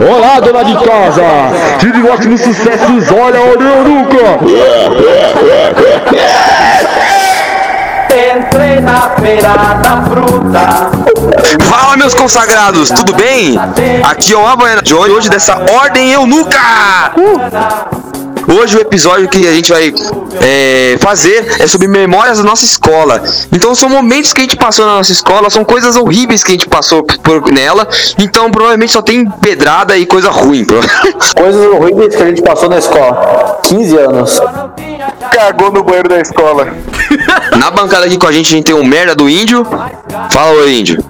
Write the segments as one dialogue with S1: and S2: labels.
S1: Olá, dona de casa! Tive ótimos sucessos, olha o Neuruca!
S2: Entrei na feira da fruta.
S3: Fala, meus consagrados, tudo bem? Aqui é o Havaiana Joy, hoje dessa Ordem Eunuca! Hoje o episódio que a gente vai é, fazer é sobre memórias da nossa escola. Então são momentos que a gente passou na nossa escola, são coisas horríveis que a gente passou por nela. Então provavelmente só tem pedrada e coisa ruim.
S4: Coisas horríveis que a gente passou na escola. 15 anos.
S5: Cagou no banheiro da escola.
S3: Na bancada aqui com a gente a gente tem o merda do índio. Fala ô índio.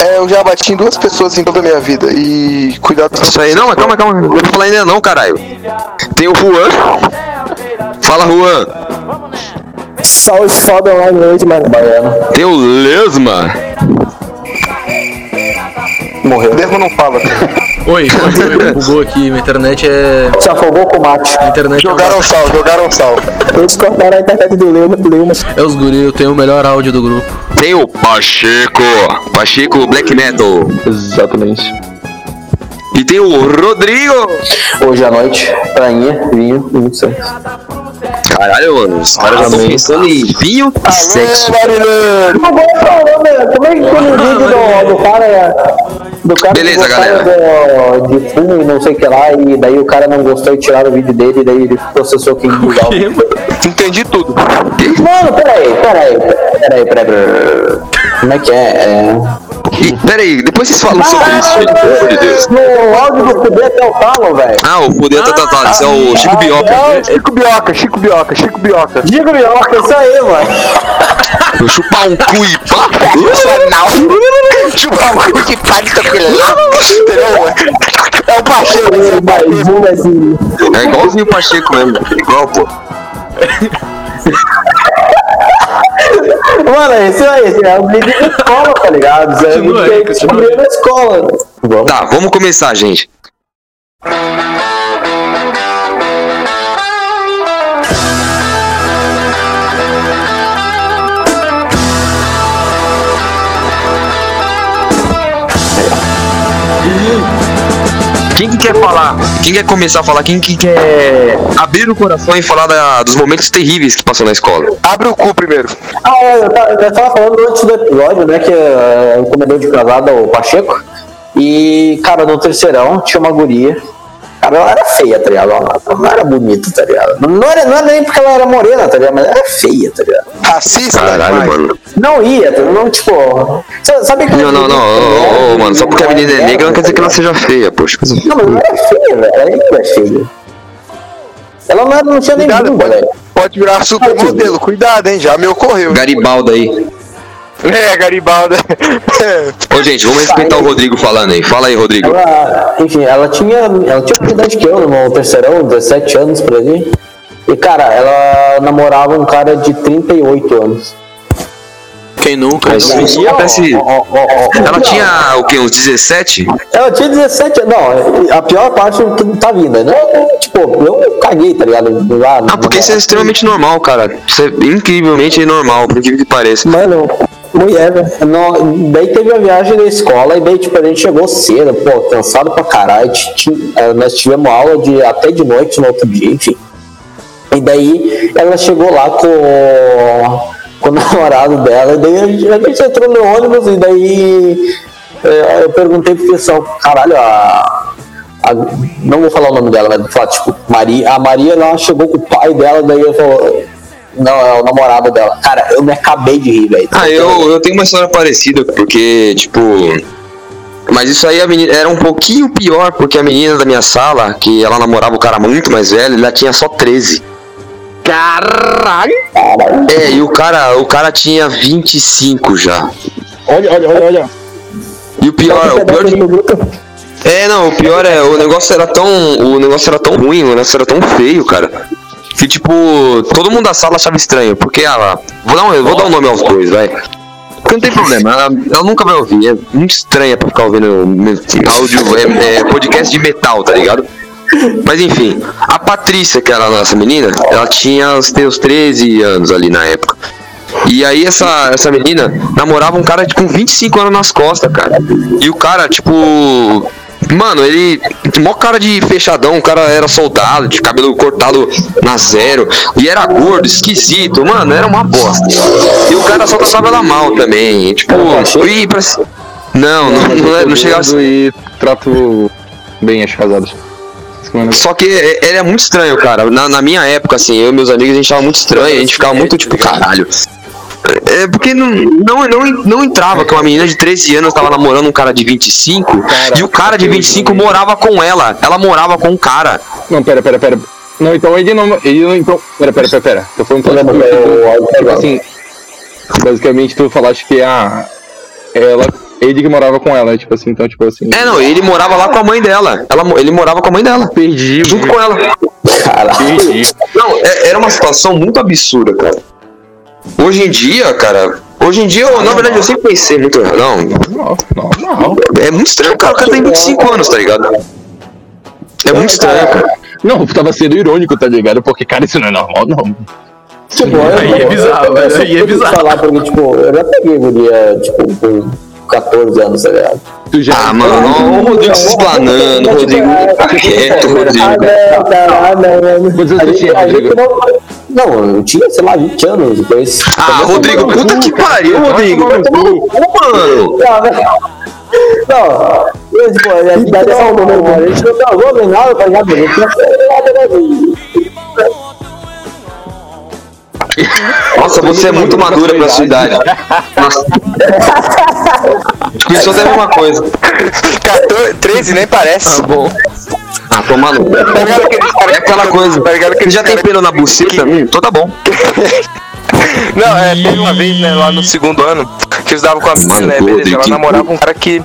S5: É, eu já bati em duas pessoas em toda a minha vida. E cuidado com
S3: Isso aí, não, mas calma, calma. Não vou falar ainda não, caralho. Tem o Juan. Fala, Juan.
S4: Salve foda lá noite, mano. Baiano.
S3: Tem o Lesma.
S4: Morreu.
S5: Mesmo não fala.
S6: Oi, oi, oi, bugou aqui, minha internet é.
S4: Se afogou com o mate.
S6: A internet é,
S5: Jogaram sal, jogaram sal.
S4: Eles cortaram a internet do Lema.
S6: é os guri, eu tenho o melhor áudio do grupo.
S3: Tem o Pacheco. Pacheco Black Metal.
S4: Exatamente.
S3: E tem o Rodrigo.
S4: Hoje à noite, prainha, vinho e muito sexo.
S3: Caralho, mano. Os caras já estão pensando em vinho e sexo.
S5: Marilene!
S4: Como é que tem o vídeo do, do cara. Do cara
S3: Beleza,
S4: que gostava do- de fumo e não sei o que lá, e daí o cara não gostou e tiraram o vídeo dele, e daí ele processou quem usava.
S5: Entendi tudo.
S4: Mano, peraí, peraí, peraí, peraí, peraí. Como é que é? é...
S3: E, peraí, depois vocês falam sobre isso, gente, pelo amor de Deus.
S4: No áudio do Fudê até o talo, velho.
S3: Ah, o Fudeu tá tratado. Isso é o Chico Bioca.
S5: Chico Bioca, Chico Bioca, Chico Bioca.
S4: Diga, Bioca, isso aí, mano.
S3: Vou chupar um cu e pá.
S5: Chupar um cu de pá de capelão. É o Pacheco.
S4: Mais um assim.
S3: É igualzinho o Pacheco mesmo. Igual, pô.
S4: Mano, isso aí, isso é um vídeo de escola, tá ligado? Isso é
S6: Continua
S4: vídeo
S6: continua
S4: na escola. Vamos.
S3: Tá, vamos começar, gente. Quem que quer falar? Quem quer começar a falar? Quem que quer abrir o coração e falar da- dos momentos terríveis que passou na escola?
S5: Abre o cu primeiro.
S4: Ah, é, eu tava, eu tava falando antes do episódio, né, que é, o comedor de casada, o Pacheco, e, cara, no terceirão tinha uma guria, cara, ela era feia, tá ligado? Ela não era bonita, tá ligado? Não era, não era nem porque ela era morena, tá ligado? Mas ela era feia, tá ligado?
S5: Racista
S3: Caralho,
S5: demais.
S3: mano.
S4: Não ia, tá- não, tipo... sa- Sabe que
S3: Não, não, não, ô, mano, só porque a menina é negra não quer dizer que ela seja feia, poxa.
S4: Não, mas ela era feia, velho, ela ainda é feia. Ela não, era, não tinha nem
S5: Cuidado,
S4: bunda, velho.
S5: pode, pode virar supermodelo. Cuidado, hein? Já me ocorreu.
S3: Garibaldo aí.
S5: É, Garibalda.
S3: Ô, gente, vamos respeitar o Rodrigo falando aí. Fala aí, Rodrigo.
S4: Ela, enfim, ela tinha, ela tinha a mesma idade que eu, no terceirão, 17 anos por ali. E, cara, ela namorava um cara de 38 anos.
S6: Quem nunca?
S3: Mas.
S4: Ó, ó, ó, ó.
S3: Ela tinha o quê? Uns 17?
S4: Ela tinha 17 anos. Não, a pior parte que tá vindo, né? Tipo, eu caguei, tá ligado? Lá,
S3: Ah, porque isso é extremamente normal, cara. Isso é incrivelmente normal, por incrível que pareça.
S4: Mano, mulher, velho. Não, Daí teve a viagem da escola e daí, tipo, a gente chegou cedo, pô, cansado pra caralho. Eh, Nós tivemos aula de, até de noite no outro dia, enfim. E daí ela chegou lá com, com o namorado dela, e daí a gente, a gente entrou no ônibus e daí eh, eu perguntei pro pessoal, caralho, a. a- não vou falar o nome dela, mas vou falar, tipo, Maria, a Maria ela chegou com o pai dela, daí eu falou. Não, é o namorado dela. Cara, eu me acabei de rir, velho.
S3: Ah, eu, eu tenho uma história parecida, porque, tipo. Mas isso aí a menina, era um pouquinho pior, porque a menina da minha sala, que ela namorava o cara muito mais velho, ela tinha só 13. Caralho! É, e o cara, o cara tinha 25 já.
S4: Olha, olha, olha, olha.
S3: E o pior, o pior de, É, não, o pior é, o negócio era tão. O negócio era tão ruim, o negócio era tão feio, cara. Que tipo, todo mundo da sala achava estranho, porque ela. Vou dar um, vou dar um nome aos dois, vai. Porque não tem problema, ela, ela nunca vai ouvir. É muito estranha pra ficar ouvindo áudio, é, é, podcast de metal, tá ligado? Mas enfim, a Patrícia, que era a nossa menina, ela tinha os seus 13 anos ali na época. E aí essa, essa menina namorava um cara com 25 anos nas costas, cara. E o cara, tipo, Mano, ele. Mó cara de fechadão, o cara era soldado, de cabelo cortado na zero. E era gordo, esquisito, mano, era uma bosta. E o cara só tratava ela mal também. Tipo, e pra... Não, não, não, é- não chegava a ser.
S7: E trato bem as casadas.
S3: Só que é- ele é muito estranho, cara. Na, na minha época, assim, eu e meus amigos, a gente tava muito estranho, a gente ficava muito tipo, caralho. É porque não, não, não, não entrava que uma menina de 13 anos tava namorando um cara de 25 e o cara de 25 morava com ela. Ela morava com um cara.
S7: Não, pera, pera, pera. Não, então ele não. Ele não. Então. Pera, pera, pera, pera. Tô falando
S4: Não,
S7: que
S4: mas é o áudio
S7: tipo assim. Basicamente tu falaste que a. Ela. Ele que morava com ela, tipo assim, então, tipo assim.
S3: É, não, ele morava lá com a mãe dela. Ela, ele morava com a mãe dela.
S7: Perdi,
S3: Junto com ela.
S7: perdi.
S3: Não, é- era uma situação muito absurda, cara. Hoje em dia, cara. Hoje em dia, eu, na verdade, eu sempre pensei muito. Não,
S7: Normal, normal.
S3: é muito estranho, cara. O cara tem 25 anos, tá ligado? É muito estranho, cara.
S7: Não, tava sendo irônico, tá ligado? Porque, cara, isso não é normal, não.
S4: Tipo, eu,
S6: Aí é
S4: eu-
S6: bizarro,
S4: eu,
S6: velho,
S4: eu,
S6: aí é
S4: eu
S6: bizarro.
S4: falar porque, tipo, eu já peguei guria, tipo, com 14 anos, tá ligado?
S7: Tu já.
S3: Ah, mano, o Rodrigo se explanando, o Rodrigo tá quieto, Rodrigo.
S4: Ah, não, ah, não, não. A gente- não, não, eu tinha, sei lá, 20 anos depois.
S3: Ah, Rodrigo, puta que pariu, Rodrigo. Vai tomar no cu, mano.
S4: Não, não. Não, eu, tipo, a gente dá só um número, a gente não transou nem nada, tá ligado? Não fez nada, né?
S3: Nossa, você é muito madura pra sua idade. Nossa. Isso até a mesma coisa.
S5: 14, 13 nem parece.
S6: Bom,
S3: Ah, no cu.
S5: Tá ligado aqueles caras
S3: É aquela coisa.
S5: Tá ligado aqueles
S3: Já tem pelo na buceta? Hum, então tá bom.
S5: Não, é, teve uma vez, né, lá no segundo ano, que eles davam com a menina, né, beleza, ela
S3: que-
S5: namorava um cara que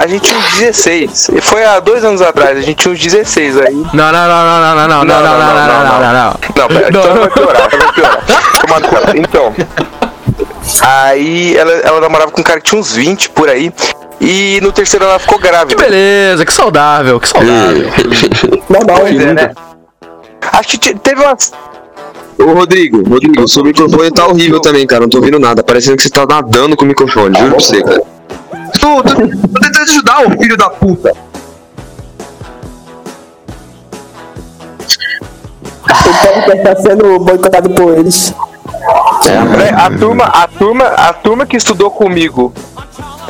S5: a gente tinha uns 16, e foi há dois anos atrás, a gente tinha uns 16 aí.
S6: Não, não, não, não, não, não, não, não, não, não, não, não, não, não.
S5: Não, pera, então vai piorar, vai piorar. Toma no cu. Então, aí ela, ela namorava com um cara que tinha uns 20 por aí, e no terceiro ela ficou grávida.
S6: Beleza, que saudável, que saudável.
S4: Normal,
S5: Pois é, né? Acho que te- teve umas.
S3: Ô, Rodrigo, Rodrigo, o seu microfone tá horrível também, cara. Não tô ouvindo nada. Parecendo que você tá nadando com o microfone, juro pra você, cara. Tô, tô, tô tentando ajudar o filho da puta.
S4: O podcast tá sendo boicotado por eles.
S5: Né, A turma, a turma, a turma que estudou comigo.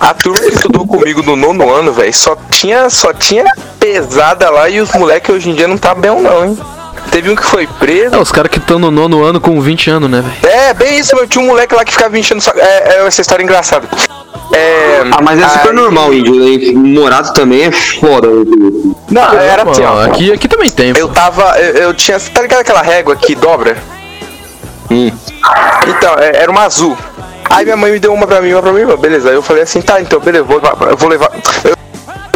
S5: A turma que estudou comigo no nono ano, velho, só tinha, só tinha pesada lá e os moleques hoje em dia não tá bem não, hein? Teve um que foi preso.
S6: É, os caras que estão no nono ano com 20 anos, né, velho?
S5: É, bem isso, meu. Tinha um moleque lá que ficava enchendo o saco. É, é essa história engraçada. É,
S3: Ah, mas é super
S5: aí-
S3: normal, índio. né? Morado também é foda.
S5: Não, era assim, ó.
S6: aqui, aqui também tem.
S5: Eu tava. Eu, eu tinha. Tá ligado aquela régua que dobra? Então, é- era uma azul. Aí minha mãe me deu uma pra mim, uma pra mim, beleza. Aí eu falei assim, tá, então, beleza, vou, eu vou levar. Eu, eu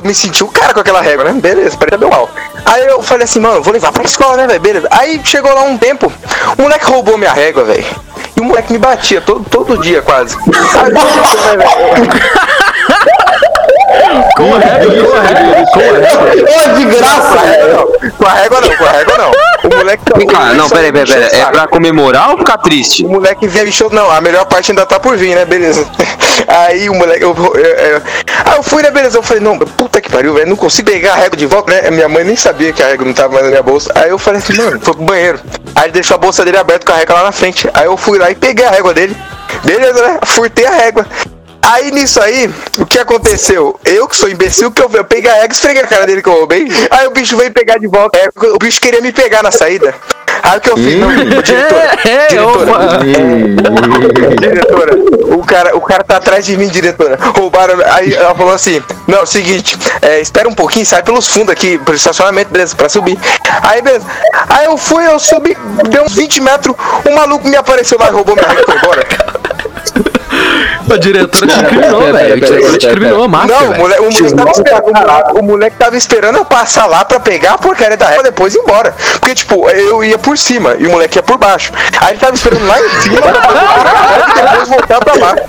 S5: me senti o cara com aquela régua, né? Beleza, parecia meu mal. Aí eu falei assim, mano, vou levar pra escola, né, velho? Beleza. Aí chegou lá um tempo, o moleque roubou minha régua, velho. E o moleque me batia todo, todo dia, quase. Aí, eu né?
S6: Com a régua, com a régua, com a régua.
S4: Ô, de graça,
S5: com a régua não, com a régua não. O moleque
S3: Vem cá, não, pera aí, pera aí, pera aí. É pra comemorar ou ficar triste?
S5: O moleque me show. Não, a melhor parte ainda tá por vir, né? Beleza. Aí o moleque. Eu, eu, eu- aí eu fui, né? Beleza. Eu falei, não, puta que pariu, velho. Não consigo pegar a régua de volta, né? Minha mãe nem sabia que a régua não tava mais na minha bolsa. Aí eu falei assim, mano, foi pro banheiro. Aí ele deixou a bolsa dele aberta com a régua lá na frente. Aí eu fui lá e peguei a régua dele. Beleza, né? Furtei a régua. Aí nisso aí, o que aconteceu? Eu que sou imbecil, que eu, eu peguei a régua e esfreguei a cara dele que eu roubei. Aí o bicho veio pegar de volta. É, o bicho queria me pegar na saída. Aí o que eu fiz? Não, diretora.
S6: É,
S5: diretora, diretora, o cara, o cara tá atrás de mim, diretora. Roubaram. Aí ela falou assim: Não, seguinte, é, espera um pouquinho, sai pelos fundos aqui, pro estacionamento, beleza, pra subir. Aí, beleza. Aí eu fui, eu subi, deu uns 20 metros, um maluco me apareceu lá e roubou minha régua e foi embora.
S6: A diretora te incriminou, velho. A diretora te a máfia,
S5: Não, o moleque, o, moleque tava esperando, o, moleque, tava esperando eu passar lá pra pegar a porcaria da régua e depois ir embora. Porque, tipo, eu ia por cima e o moleque ia por baixo. Aí ele tava esperando lá em cima pra pegar a régua e depois voltar pra baixo.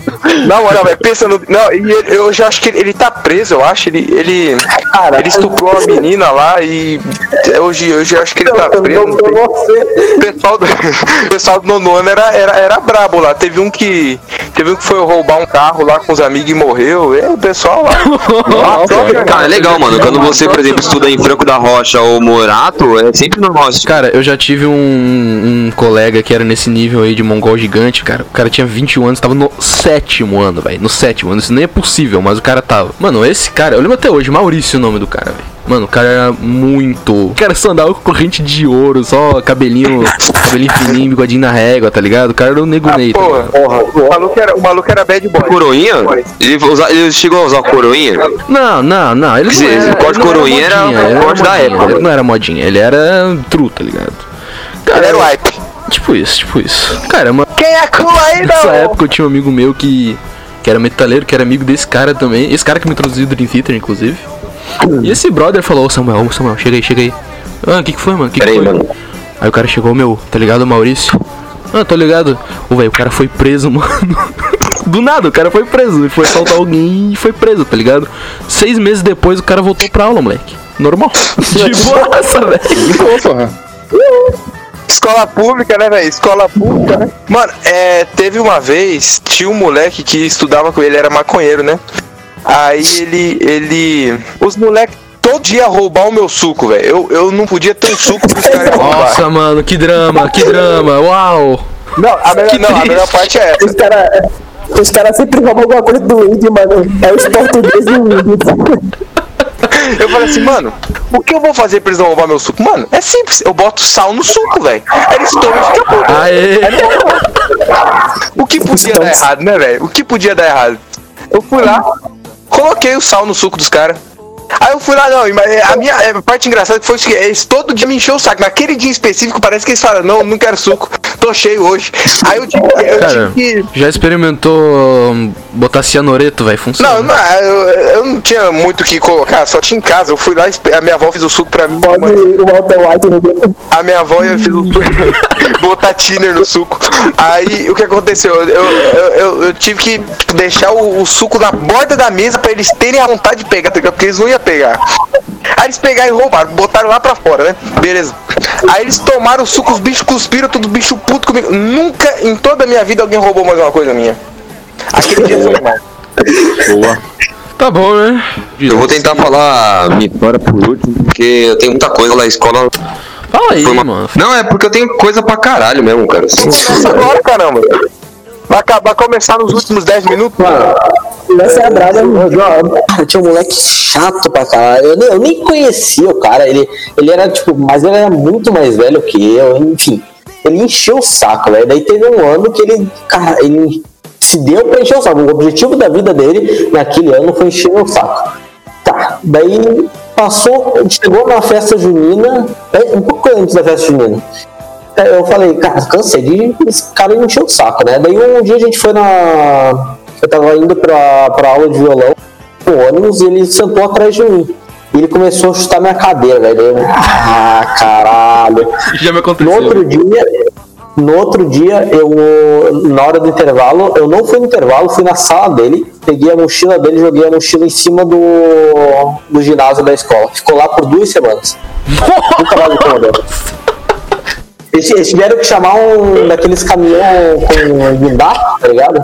S5: Na moral, velho, pensa no. Não, e ele- eu já acho que ele, ele tá preso, eu acho. Ele, ele, ele estuprou a menina lá e hoje, hoje eu acho que ele tá
S4: Eu
S5: preso.
S4: não tô
S5: O pessoal do, o pessoal do nono ano era, era, era brabo lá. Teve um que. Teve um que foi roubar um carro lá com os amigos e morreu. É, o pessoal lá.
S3: Cara, é legal, mano. Quando você, por exemplo, estuda em Franco da Rocha ou Morato, é sempre normal.
S6: Cara, eu já tive um, um colega que era nesse nível aí de mongol gigante, cara. O cara tinha 21 anos, tava no sétimo ano, velho. No sétimo ano. Isso nem é possível, mas o cara tava. Mano, esse cara, eu lembro até hoje, Maurício é o nome do cara, velho. Mano, o cara era muito. O cara só andava com corrente de ouro, só cabelinho, cabelinho fininho, bigodinho na régua, tá ligado? O cara era o nego Ney, tá
S5: Porra?
S4: Porra,
S5: o maluco era, o maluco era bad boy.
S3: Coroinha? Ele, usa- ele chegou a usar coroinha?
S6: Não, não, não. Ele
S3: Quer
S6: não
S3: dizer,
S6: era,
S3: o corte coroinha era
S6: modinha,
S3: o
S6: ele
S3: corte da época.
S6: Ele não era modinha, ele era true, tá ligado?
S5: Ele era o hype.
S6: Tipo isso, tipo isso. Cara, mano.
S5: Quem é cool aí,
S6: Nessa
S5: não?
S6: época eu tinha um amigo meu que, que era metaleiro, que era amigo desse cara também. Esse cara que me introduziu do Dream Theater, inclusive. E esse brother falou, ô Samuel, ô Samuel, chega aí, chega aí. Ah, o que, que foi, mano? Que que
S3: Pera aí,
S6: foi?
S3: mano.
S6: Aí o cara chegou, meu, tá ligado, Maurício? Ah, tô ligado. Ô, velho, o cara foi preso, mano. Do nada, o cara foi preso. Ele foi assaltar alguém e foi preso, tá ligado? Seis meses depois o cara voltou pra aula, moleque. Normal. De boaça, velho.
S7: De boa, porra.
S5: Escola pública, né, velho? Escola pública, né? Mano, é, teve uma vez, tinha um moleque que estudava com ele, era maconheiro, né? Aí ele, ele. Os moleques todo dia roubar o meu suco, velho. Eu, eu não podia ter um suco pros caras roubar.
S6: Nossa, mano, que drama, que drama. Uau.
S5: Não, a melhor, não, a melhor parte é essa.
S4: Os caras os cara sempre roubam alguma coisa do índio, mano. É os portugueses e o índio.
S5: Eu falei assim, mano, o que eu vou fazer pra eles não roubar meu suco? Mano, é simples, eu boto sal no suco, velho. Aí eles tomam e fica puto.
S6: Aê.
S5: O que podia dar errado, né, velho? O que podia dar errado? Eu fui lá, coloquei o sal no suco dos caras. Aí eu fui lá, não, mas a minha a parte engraçada foi que eles todo dia me encheu o saco. Naquele dia em específico, parece que eles falaram, não, não quero suco, tô cheio hoje. Aí eu tive, eu
S6: Cara,
S5: tive que.
S6: já experimentou hum, botar cianureto, vai funcionar?
S5: Não, não, eu, eu não tinha muito o que colocar, só tinha em casa. Eu fui lá, a minha avó fez o suco pra mim.
S4: No grupo.
S5: A minha avó ia fez o suco, botar thinner no suco. Aí o que aconteceu? Eu, eu, eu, eu- tive que tipo, deixar o, o suco na borda da mesa pra eles terem a vontade de pegar, tá porque eles não iam pegar. Aí eles pegaram e roubaram, botaram lá pra fora, né? Beleza. Aí eles tomaram o suco, os bichos cuspiram, tudo bicho puto comigo. Nunca em toda a minha vida alguém roubou mais uma coisa minha. Aquele dia foi mal.
S6: Tá bom, né?
S3: Eu vou tentar falar minha história por último, porque eu tenho muita coisa lá na escola.
S6: Fala aí,
S3: uma...
S6: mano.
S3: Não, é porque eu tenho coisa pra caralho mesmo, cara.
S5: Começa agora, caramba. Vai acabar começar nos últimos 10 minutos, mano.
S4: Essa é a brava, João. Tinha um moleque chato pra caralho. Eu, nem- eu nem conhecia o cara. Ele, ele era, tipo, mas ele era muito mais velho que eu, enfim. Ele encheu o saco, velho. Daí teve um ano que ele, cara, ele se deu pra encher o saco. O objetivo da vida dele naquele ano foi encher o saco. Tá, daí passou, chegou na festa junina, é, um pouco antes da festa junina. É, Eu falei, cara, cansei de esse cara me encher o saco, né? Daí um dia a gente foi na. Eu tava indo pra, pra aula de violão com ônibus e ele sentou atrás de mim. E ele começou a chutar minha cadeira, velho. Ah, caralho.
S6: Já me
S4: No
S6: aconteceu.
S4: outro dia, no outro dia, eu, na hora do intervalo, eu não fui no intervalo, fui na sala dele, peguei a mochila dele, joguei a mochila em cima do, do ginásio da escola. Ficou lá por duas semanas. Nunca mais me incomodou. Eles, eles tiveram que chamar um daqueles caminhão com guindaste, tá ligado?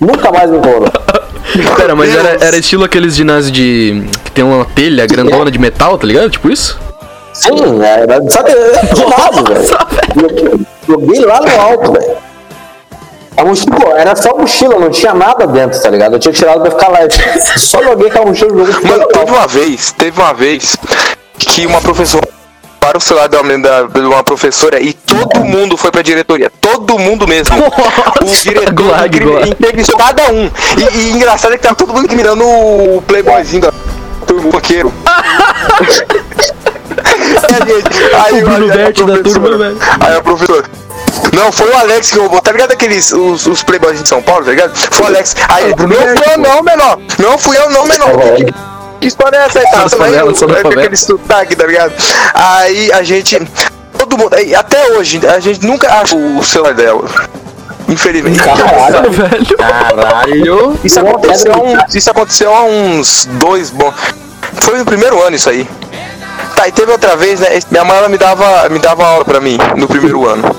S4: Nunca mais me incomodou.
S6: Pera, mas era, era estilo aqueles ginásios de. que tem uma telha grandona de metal, tá ligado? Tipo isso?
S4: Sim, era, sabe, era ginásio, velho. Joguei lá no alto, velho. A mochila, pô, era só mochila, não tinha nada dentro, tá ligado? Eu tinha tirado pra ficar leve. Só joguei com a mochila no jogo.
S5: Mano, teve uma vez, teve uma vez que uma professora para o celular da, da, de uma professora e todo mundo foi pra diretoria. Todo mundo mesmo. O diretor entrevistou cada um. E, e engraçado é que tava todo mundo mirando o playboyzinho da turma, o gente- aí,
S6: O
S5: aí
S6: da turma, velho.
S5: Aí a professora. Não, foi o Alex que roubou. Tá ligado aqueles os, os playboys de São Paulo, tá ligado? Foi o Alex. Aí, não fui eu não, menor. Não fui eu não, menor. Que, história é essa aí, tá?
S6: Sou da favela,
S5: ter
S6: favela.
S5: aquele sotaque, tá ligado? Aí a gente. Todo mundo. aí, Até hoje, a gente nunca acha o celular dela. Infelizmente.
S4: Caralho,
S6: Velho.
S3: Caralho.
S5: Isso aconteceu, há uns, isso aconteceu há uns dois. Bom, foi no primeiro ano isso aí. Tá, e teve outra vez, né? Minha mãe ela me dava, me dava aula pra mim no primeiro ano.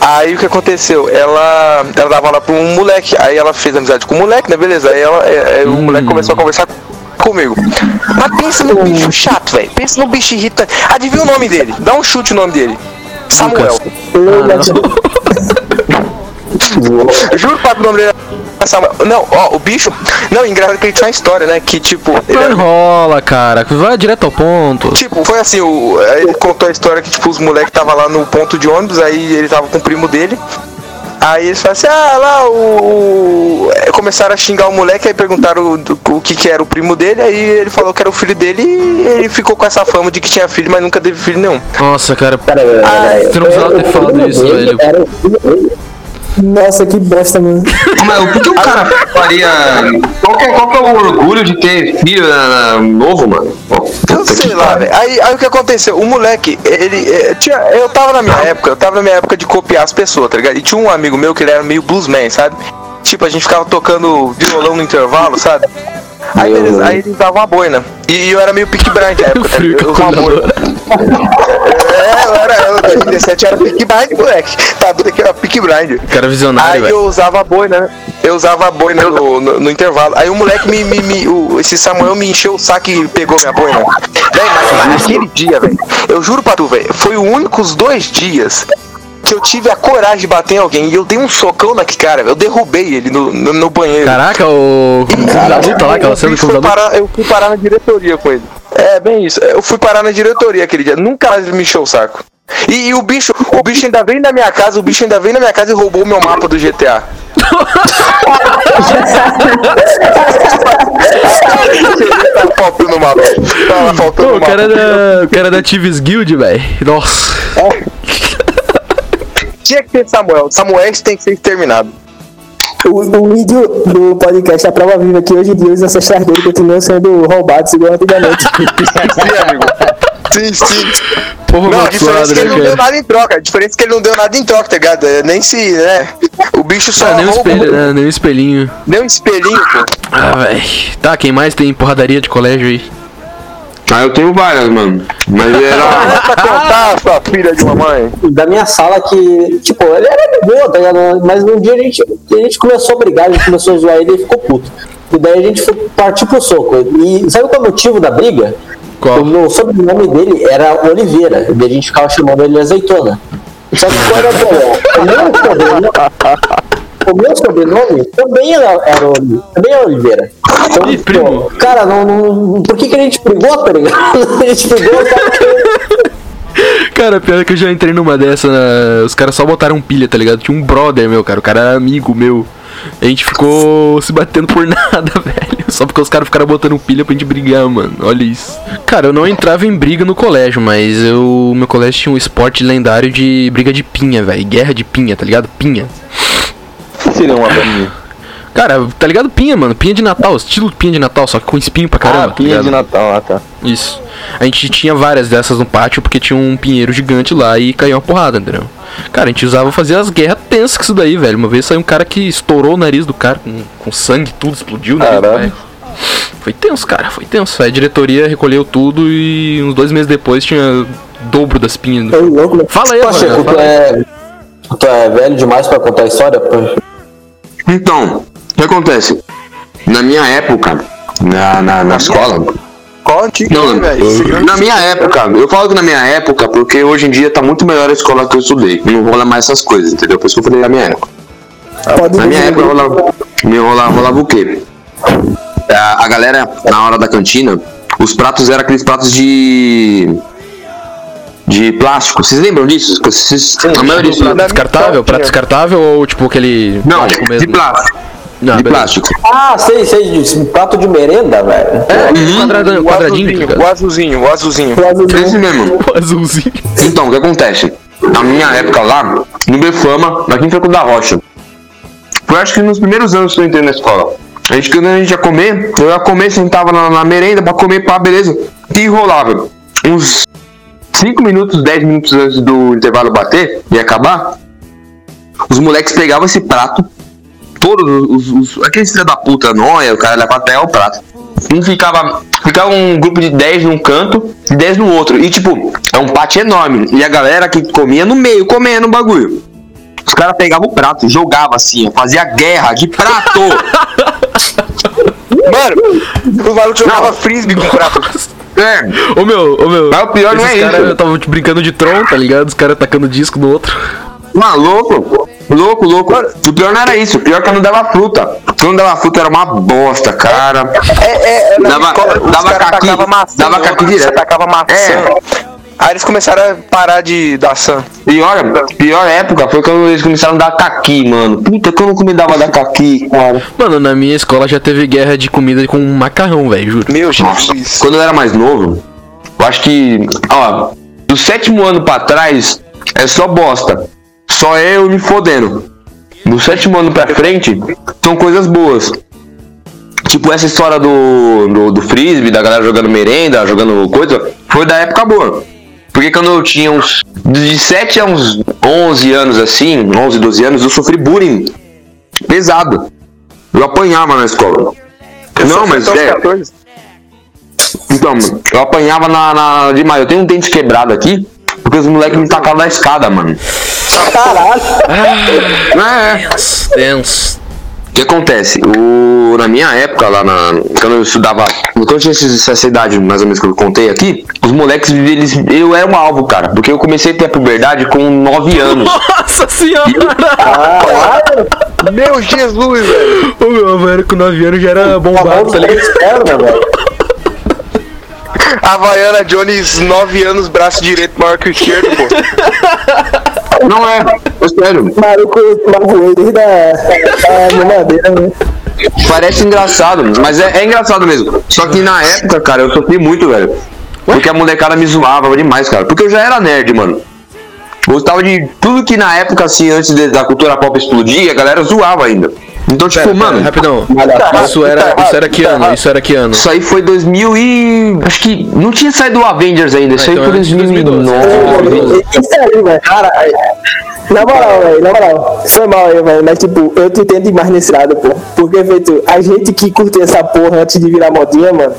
S5: Aí o que aconteceu? Ela, ela dava aula pra um moleque, aí ela fez amizade com o moleque, né? Beleza. Aí ela, é, é, o moleque começou a conversar comigo. Mas pensa no bicho chato, velho. Pensa no bicho irritante. Adivinha o nome dele? Dá um chute o nome dele. Samuel. Juro para o nome dele. é Samuel. Não, ó, o bicho. Não, engraçado que ele tinha uma história, né? Que tipo.
S6: Não
S5: era
S6: enrola, cara. Vai direto ao ponto.
S5: Tipo, foi assim, o, ele contou a história que, tipo, os moleques tava lá no ponto de ônibus, aí ele tava com o primo dele. Aí eles falaram assim, ah, lá o. Começaram a xingar o moleque, aí perguntaram o, o que, que era o primo dele, aí ele falou que era o filho dele e ele ficou com essa fama de que tinha filho, mas nunca teve filho nenhum.
S6: Nossa, cara.
S4: Peraí, peraí, peraí.
S6: Você não precisava ter falado isso, velho.
S4: Era o filho dele.
S8: Nossa, que bosta, mano.
S3: Mas o que, que o cara faria. Qual que, é, qual que é o orgulho de ter filho na- novo, mano? Pô,
S5: Eu sei lá, velho. Aí, aí o que aconteceu? O moleque, ele. eh, Tinha, eu tava na minha época, eu tava na minha época de copiar as pessoas, tá ligado? E tinha um amigo meu que ele era meio bluesman, sabe? Tipo, a gente ficava tocando violão no intervalo, beleza. Aí, beleza, aí ele usava uma boina. E eu era meio pick blind na época, tá ligado? Eu usava uma boina. É, eu era, eu, 2017 era pick blind, moleque. Tá doido que era pick blind.
S6: Cara visionário,
S5: Aí
S6: velho.
S5: eu usava a boina, né? Eu usava a boina no, no, no intervalo. Aí o moleque me. me, me- o, esse Samuel me encheu o saco e pegou minha boina. Véi, mas naquele dia, velho. Eu juro pra tu, velho. Foi o único os dois dias que eu tive a coragem de bater em alguém. E eu dei um socão naquele cara. Eu derrubei ele no, no, no banheiro.
S6: Caraca, o. Da luta lá, aquela cena do
S5: parar, Eu fui parar na diretoria com ele. É, bem isso. Eu fui parar na diretoria aquele dia. Nunca mais ele me encheu o saco. E, e o bicho, o bicho ainda veio na minha casa, o bicho ainda veio na minha casa e roubou o meu mapa do GTA. Faltando o mapa. Tava faltando
S6: Pô,
S5: o
S6: o cara
S5: mapa.
S6: da. O cara da Tives Guild, velho. Nossa.
S5: Tinha que ter Samuel. Samuel tem que ser exterminado.
S8: O, o vídeo do podcast é a prova viva que hoje em dia os ancestrais dele continuam sendo roubados igual antigamente.
S5: Sim, amigo. Sim, sim.
S6: Porra,
S5: Não, a diferença é que ele não
S6: né,
S5: deu nada em troca. A diferença é que ele não deu nada em troca, tá ligado? É, Nem se, né? O bicho só
S6: Ah, nem um espelho, né? Nem um espelhinho.
S5: Deu um espelhinho, pô.
S6: Ah, velho. Tá, quem mais tem porradaria de colégio aí?
S3: Ah, eu tenho várias, mano. Mas era.
S5: é pra contar, sua filha de uma mãe.
S4: da minha sala que, tipo, ele era de boa, tá ligado? Mas um dia a gente, a gente começou a brigar, a gente começou a zoar ele e ele ficou puto. E daí a gente foi partir pro soco. E sabe qual é o motivo da briga?
S6: Qual?
S4: O, sobrenome dele era Oliveira, e a gente ficava chamando ele de azeitona. Só que qual era o problema? O meu sobrenome, também era, era, também era Oliveira. Então,
S6: Ih, primo.
S4: cara, não, não, por que, que a gente brigou, tá ligado? A gente brigou, cara,
S6: Cara, pior que eu já entrei numa dessa, né? os caras só botaram pilha, tá ligado? Tinha um brother meu, cara, o cara era amigo meu. A gente ficou se batendo por nada, velho. Só porque os caras ficaram botando pilha pra gente brigar, mano. Olha isso. Cara, eu não entrava em briga no colégio, mas eu. Meu colégio tinha um esporte lendário de briga de pinha, velho. Guerra de pinha, tá ligado? Pinha.
S7: O que seria uma pinha?
S6: Cara, tá ligado? Pinha, mano. Pinha de Natal, estilo pinha de Natal, só que com espinho pra caramba.
S7: Ah,
S6: tá
S7: pinha
S6: ligado?
S7: de Natal, ah tá.
S6: Isso. A gente tinha várias dessas no pátio porque tinha um pinheiro gigante lá e caiu uma porrada, entendeu? Cara, a gente usava fazer as guerras tensas com isso daí, velho. Uma vez saiu um cara que estourou o nariz do cara com, com sangue, tudo, explodiu o nariz do
S7: Caralho.
S6: velho. Foi tenso, cara, foi tenso. Aí a diretoria recolheu tudo e uns dois meses depois tinha o dobro das pinhas.
S8: Louco, né?
S6: Fala aí,
S4: Poxa,
S6: mano.
S4: tu
S6: Fala aí.
S4: é, tu é velho demais pra contar a história? pô?
S3: Então, o que acontece? Na minha época, na, na, na escola.
S5: Antigo,
S3: Não,
S5: né, velho?
S3: na minha época, eu falo que na minha época, porque hoje em dia tá muito melhor a escola que eu estudei. Não rola mais essas coisas, entendeu? Por isso que eu falei na minha época.
S8: Pode
S3: Na minha
S8: dizer.
S3: época rolava, me rolava, rolava o quê? A, a galera, na hora da cantina, os pratos eram aqueles pratos de. De plástico. Vocês lembram disso? Vocês, a maioria pratos.
S6: Descartável? Prato descartável ou tipo aquele.
S3: Não,
S6: plástico
S3: de plástico.
S6: Não,
S3: de
S6: beleza.
S3: plástico.
S4: Ah, sei, sei, de prato de merenda, velho.
S6: É,
S3: Uhum.
S6: quadradão,
S5: O
S6: quadradinho,
S5: azulzinho,
S6: tá
S5: o
S6: ligado?
S5: azulzinho, o azulzinho.
S3: Esse mesmo.
S6: O azulzinho.
S3: Então, o que acontece? Na minha época lá, no Befama, aqui em Franco da Rocha. Foi acho que nos primeiros anos que eu entrei na escola. A gente, quando a gente ia comer, eu ia comer, sentava na, na merenda pra comer, pá, beleza. E rolava. Uns 5 minutos, 10 minutos antes do intervalo bater e acabar, os moleques pegavam esse prato, todos os, os aqueles filha da puta, nóia, o cara leva até o prato. Um ficava ficava um grupo de 10 num canto e 10 no outro. E tipo, é um pátio enorme. E a galera que comia no meio, comendo o bagulho. Os caras pegavam o prato, jogavam assim, fazia guerra de prato.
S5: Mano, o maluco jogava frisbee com prato.
S3: É.
S6: Ô meu, ô meu.
S3: Mas o pior não é
S6: caras
S3: isso.
S6: estavam tipo, brincando de Tron, tá ligado? Os caras tacando disco no outro.
S3: Maluco, louco, louco. O pior não era isso, o pior é que eu não dava fruta. Quando dava fruta era uma bosta, cara.
S5: É, é, na
S3: Dava-
S5: escola,
S3: dava caqui, dava caqui direto.
S5: Você tacava maçã.
S3: É.
S5: Aí eles começaram a parar de dar sã.
S3: Pior, pior época foi quando eles começaram a dar caqui, mano. Puta, que eu não me dava da caqui, cara.
S6: Mano, na minha escola já teve guerra de comida com macarrão, velho, juro.
S5: Meu Jesus.
S3: quando eu era mais novo, eu acho que, ó, do sétimo ano pra trás, é só bosta. Só eu me fodendo. Do sétimo ano pra frente, são coisas boas. Tipo, essa história do, do, do frisbee, da galera jogando merenda, jogando coisa, foi da época boa. Porque quando eu tinha uns. De 7 a uns 11 anos assim, 11, 12 anos, eu sofri bullying pesado. Eu apanhava na escola. Não, mas é.
S5: 14.
S3: Então, mano, eu apanhava na, na demais. Eu tenho um dente quebrado aqui, porque os moleques me tacavam da escada, mano.
S8: Caralho.
S3: É, é.
S6: Tenso.
S3: O que acontece? O, na minha época, lá na. Quando eu estudava. Quando eu tinha essa idade, mais ou menos que eu contei aqui, os moleques, eles. Eu era um alvo, cara. Porque eu comecei a ter a puberdade com 9 anos.
S6: Nossa senhora!
S5: Meu Jesus, velho.
S6: Ô meu avô era com 9 anos já era bombado, tá ligado?
S4: Externa, velho.
S5: Havaiana Jones, 9 anos, braço direito maior que o esquerdo, pô.
S3: Não é, é sério.
S8: Maluco, maluco, desde a, a mamadeira, né?
S3: Parece engraçado, mas é, é engraçado mesmo. Só que na época, cara, eu sofri muito, velho. Porque a molecada me zoava demais, cara. Porque eu já era nerd, mano. Gostava de tudo que na época, assim, antes de- da cultura pop explodir, a galera zoava ainda. Então, tipo,
S6: Pera,
S3: mano,
S6: pera, rapidão.
S5: errado,
S6: Isso
S5: tá
S6: era,
S5: errado,
S6: isso era que
S5: tá
S6: ano? Isso era que ano?
S3: isso aí foi 2000 e... Acho que não tinha saído o Avengers ainda. Isso aí
S6: então
S3: foi
S6: antes de
S3: 2009.
S6: 2012.
S8: Isso aí, velho. Cara, na moral, velho, na moral, foi mal aí, velho, mas tipo, eu te entendo demais nesse lado, pô. Porque, feito, a gente que curtia essa porra antes de virar modinha, mano,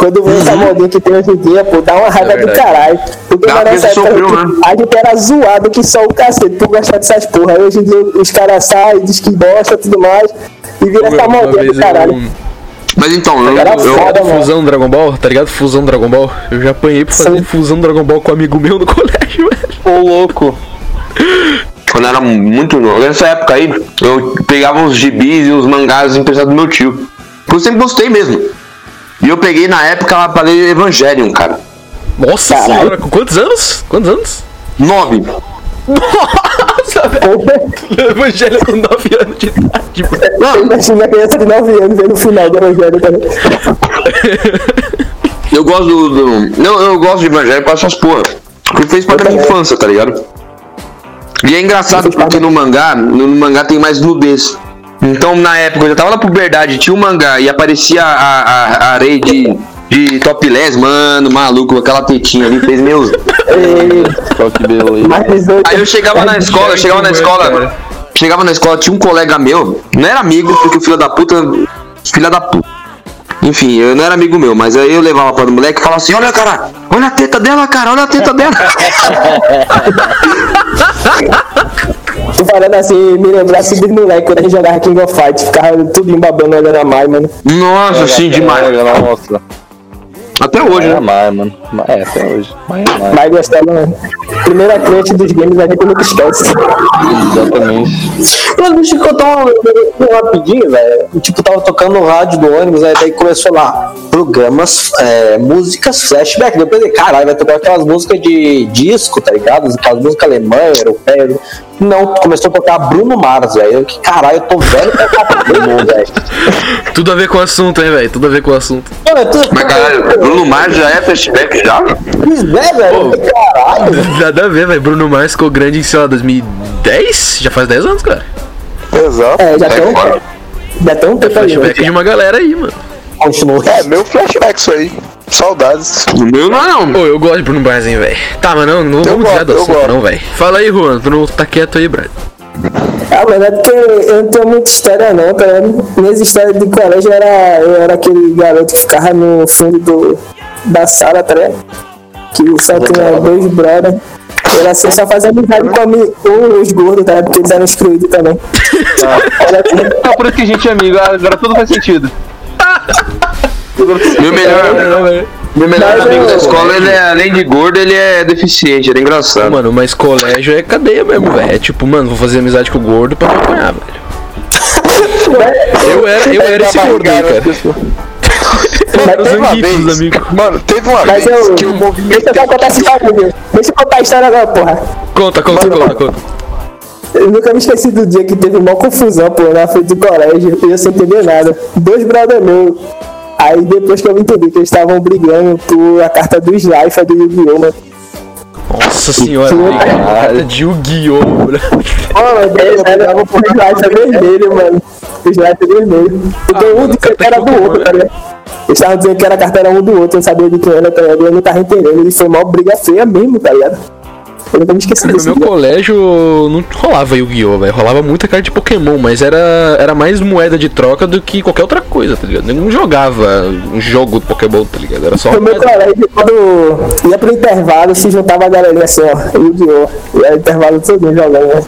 S8: quando vê essa modinha que tem hoje em dia, pô, dá uma raiva do
S6: verdade.
S8: caralho. Porque
S3: Dá,
S8: nossa época,
S3: sofreu, né?
S8: a gente era zoado que só o cacete por gostar dessas porra. Aí hoje em dia os caras saem, diz que gosta e tudo mais, e vira essa
S6: vez
S8: do caralho.
S6: eu,
S3: Mas então, eu,
S8: Era
S3: eu,
S8: foda, mano.
S6: Fusão Dragon Ball, tá ligado? Fusão Dragon Ball. Eu já apanhei por fazer
S8: Sim.
S6: fusão Dragon Ball com um amigo meu no colégio, velho.
S7: Ô, louco.
S3: quando eu era muito novo, nessa época aí, eu pegava os gibis e os mangás emprestados do meu tio. Eu sempre gostei mesmo. E eu peguei na época pra ler Evangelion, cara.
S6: Nossa
S8: Caralho.
S6: senhora, com quantos anos? Quantos anos?
S3: Nove.
S6: Nossa, velho. Evangelho com 9 anos de idade, mano.
S8: Imagina a criança de 9 anos vendo o final do Evangelho também.
S3: Eu gosto do, do- Não, eu gosto de Evangelho com essas porra. Porque fez parte da minha infância, tá ligado? E é engraçado porque no mangá, no mangá tem mais nudez. Então na época eu já tava na puberdade, tinha um mangá e aparecia a, a, a Arei de, de topless, mano, maluco, aquela tetinha ali, fez meus.
S7: Só que beleza.
S8: Mais 18.
S3: Aí eu chegava na escola, eu chegava na escola, chegava na escola, tinha um colega meu, não era amigo, porque o filho da puta. Filha da puta. Enfim, eu não era amigo meu, mas aí eu levava para o moleque e falava assim, olha cara, olha a teta dela, cara, olha a teta dela.
S8: Tô falando assim, me lembrar assim dos moleques quando a gente jogava King of Fight, ficava tudo embabando olhando a Mai, mano.
S3: Nossa, sim, demais.
S7: Nossa.
S3: Até hoje,
S7: É
S3: né?
S7: mais, mano. É, até hoje. Mas é mais.
S8: Mai gostava, mano. Primeira cliente dos games a gente nunca esquece.
S7: Exatamente.
S4: Mano, deixa eu contar um, um rapidinho, velho. Tipo, tava tocando no rádio do ônibus, aí daí começou lá, programas, é, músicas flashback. Depois caralho, vai tocar aquelas músicas de disco, tá ligado? Aquelas músicas alemãs, europeias. Não, começou a tocar Bruno Mars, velho. Que caralho, eu tô velho pra caralho, velho.
S6: Tudo a ver com o assunto, hein, velho? Tudo a ver com o assunto.
S4: Mano, eu tô-
S3: Mas caralho, Bruno Mars já é flashback já?
S4: Pois é, velho. Caralho.
S6: Nada a ver, velho. Bruno Mars ficou grande em, sei lá, 2010? Já faz 10 anos, cara.
S5: Exato.
S8: É, já
S3: É
S8: tem um,
S3: foda.
S8: já tem um tempo aí.
S6: Flashback de uma galera aí, mano.
S4: Continua.
S5: É, meu flashback isso aí. Saudades.
S3: O meu não não.
S6: Pô, eu gosto de Bruno Mars, hein, velho. Tá, mas não, não vamos
S5: gosto,
S6: desviar do
S5: eu
S6: assunto,
S5: gosto.
S6: não, velho. Fala aí, Juan. Tu não tá quieto aí, Brad.
S8: Ah, mas é porque eu não tenho muita história não, tá ligado? Minhas histórias de colégio era, eu era aquele garoto que ficava no fundo do, da sala, tá ligado? Que só tinha dois brothers. Era assim, só fazia amizade com, os gordos, tá? Porque eles eram excluídos também. Era assim,
S7: Então por isso que a gente é amigo, agora tudo faz sentido.
S3: Meu melhor, meu melhor
S8: Mas
S3: amigo da escola, ele é, além de gordo, ele é deficiente, era engraçado.
S6: Mano, mas colégio é cadeia mesmo, velho. É tipo, mano, vou fazer amizade com o gordo pra me apanhar, velho. Eu era, eu era esse gordo aí, cara.
S5: Mano,
S6: Os
S5: teve uma vez.
S6: os amigos.
S5: Mano, teve uma
S8: Mas
S5: vez
S8: eu.
S5: que o movimento.
S8: Deixa eu contar essa história? Deixa eu contar a história agora, porra.
S6: Conta, conta, conta, conta.
S8: Eu nunca me esqueci do dia que teve uma confusão, pô, na frente do colégio, e eu sem entender nada. Dois brother meus. Aí depois que eu entendi que eles estavam brigando por a carta do Slifer do Yu-Gi-Oh! mano.
S6: Nossa senhora. Carta de Yu-Gi-Oh!
S8: Mano, eles eram por Slifer vermelho, mano. O Slifer vermelho. Porque um dizia que era do outro, tá ligado? Eles estavam dizendo que era a carta era um do outro, eu não sabia de quem era, tá ligado? Eu não tava entendendo. E foi uma briga feia mesmo, tá ligado? Eu me esqueci
S6: No meu
S8: dia.
S6: colégio não rolava Yu-Gi-Oh! velho. Rolava muita carta de Pokémon, mas era, era mais moeda de troca do que qualquer outra coisa, tá ligado? Eu não jogava um jogo de Pokémon, tá ligado? Era só.
S8: No meu colégio, quando ia pro intervalo, se juntava a galerinha assim, ó, Yu-Gi-Oh! E aí, intervalo todo jogando, né?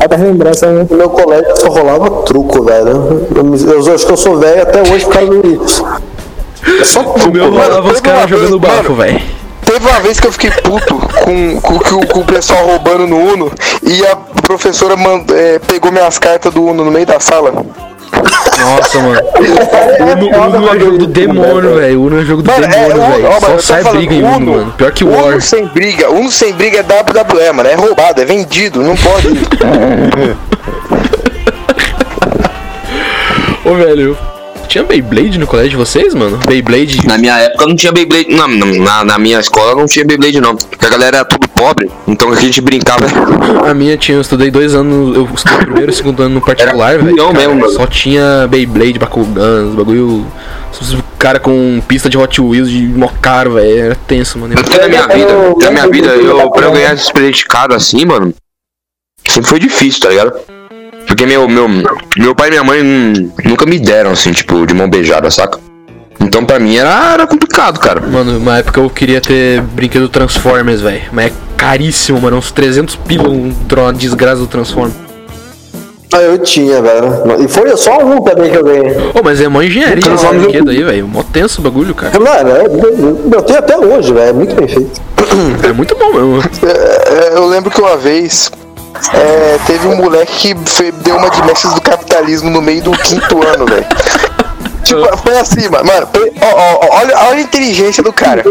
S8: Até lembrança, né?
S4: No meu colégio só rolava truco, velho. Eu, eu acho que eu sou velho até hoje por causa disso. É só truco,
S6: O meu rolava os caras jogando bafo, velho.
S5: Teve uma vez que eu fiquei puto com, com, com, com o pessoal roubando no Uno e a professora mand- é, pegou minhas cartas do Uno no meio da sala.
S6: Nossa, mano. Uno, Uno é jogo do demônio, velho. Uno é jogo do
S5: Mano, é,
S6: demônio,
S5: Uno,
S6: velho. Só sai
S5: falando,
S6: briga em Uno, mano. Pior que War.
S5: Uno sem briga, Uno sem briga é WWE, mano. É roubado, é vendido, não pode.
S6: Ô, velho. Tinha Beyblade no colégio de vocês, mano? Beyblade.
S3: Na minha época não tinha Beyblade. Na, na, na minha escola não tinha Beyblade, não. Porque a galera era tudo pobre. Então a gente brincava.
S6: A minha tinha, eu estudei dois anos, eu estudei primeiro e segundo ano no particular, velho.
S3: mesmo, mano.
S6: Só tinha Beyblade, Bakugan, os bagulho. os Cara com pista de Hot Wheels de mó caro, velho. Era tenso, mano.
S3: Porque na minha vida, na minha vida, eu, pra eu ganhar esse presente caro assim, mano, sempre foi difícil, tá ligado? Porque meu, meu, meu pai e minha mãe nunca me deram, assim, tipo, de mão beijada, saca? Então pra mim era, era complicado, cara.
S6: Mano, uma época eu queria ter brinquedo Transformers, velho. Mas é caríssimo, mano. Uns 300 pila um tro- desgraça do Transformers.
S4: Ah, eu tinha, velho. E foi só um também que eu ganhei.
S6: Ô, mas é mó engenharia esse
S3: eu-
S6: brinquedo aí, velho. Mó tenso o bagulho, cara.
S4: Mano, eu, eu tenho até hoje, velho. É muito bem feito.
S6: É muito bom mesmo.
S5: É, eu lembro que uma vez é, teve um moleque que fe- deu uma de mestres do capitalismo no meio do quinto ano, velho. Tipo, foi assim, mano. Foi- ó, ó, olha, olha a inteligência do cara.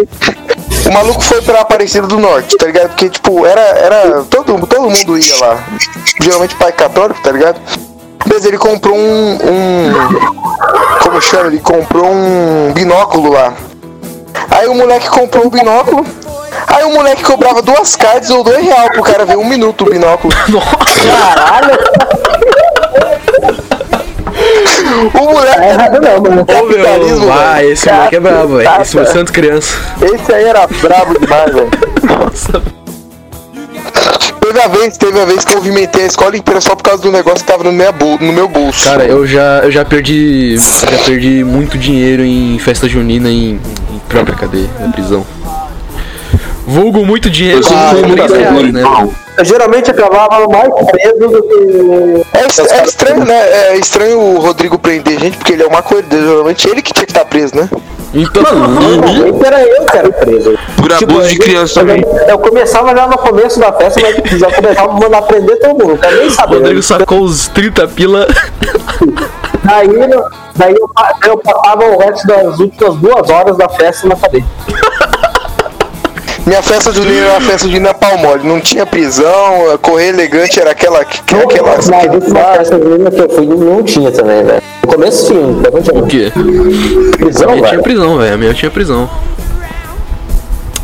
S5: O maluco foi pra Aparecida do Norte, tá ligado? Porque, tipo, era. era todo, todo mundo ia lá. Geralmente pai católico, tá ligado? Mas ele comprou um, um. Como chama? Ele comprou um binóculo lá. Aí o moleque comprou o binóculo. Aí o moleque cobrava duas cartas ou dois real pro cara ver um minuto o binóculo.
S8: Caralho,
S5: O moleque.
S8: é errado não, mano.
S6: Ô, meu, ah, esse moleque é brabo, velho. Esse foi Santo Criança.
S5: Esse aí era brabo demais, velho.
S6: Nossa.
S5: Teve a vez, teve a vez que eu movimentei a escola inteira só por causa do negócio que tava no, minha bol- no meu bolso.
S6: Cara, eu já, eu já perdi. Já perdi muito dinheiro em festa junina em, em própria cadeia, na prisão. Vulgo muito dinheiro.
S3: Eu
S6: com
S3: muito
S6: três reais,
S3: seguro,
S6: né?
S4: Eu geralmente acabava mais preso do que.
S5: É, est- é estranho, né? É estranho o Rodrigo prender gente, porque ele é uma coisa. Geralmente ele que tinha que estar preso, né?
S6: Então,
S4: Normalmente era eu que era preso.
S3: Por abuso de criança
S4: eu,
S3: também.
S4: eu começava já no começo da festa, mas já começava a mandar prender todo mundo. Não quero nem
S6: o
S4: saber.
S6: Rodrigo sacou os 30 pila.
S4: Daí, daí eu, eu passava o resto das últimas duas horas da festa na cadeia.
S5: Minha festa junina era uma festa junina pau mole. Não tinha prisão, correr elegante era aquela. que- aquela
S4: Mas na última festa junina que eu fui, não tinha também, velho. No começo depois não
S6: O
S4: tinha.
S6: quê?
S4: Prisão,
S6: A minha tinha
S4: velho.
S6: prisão, velho. A minha tinha prisão.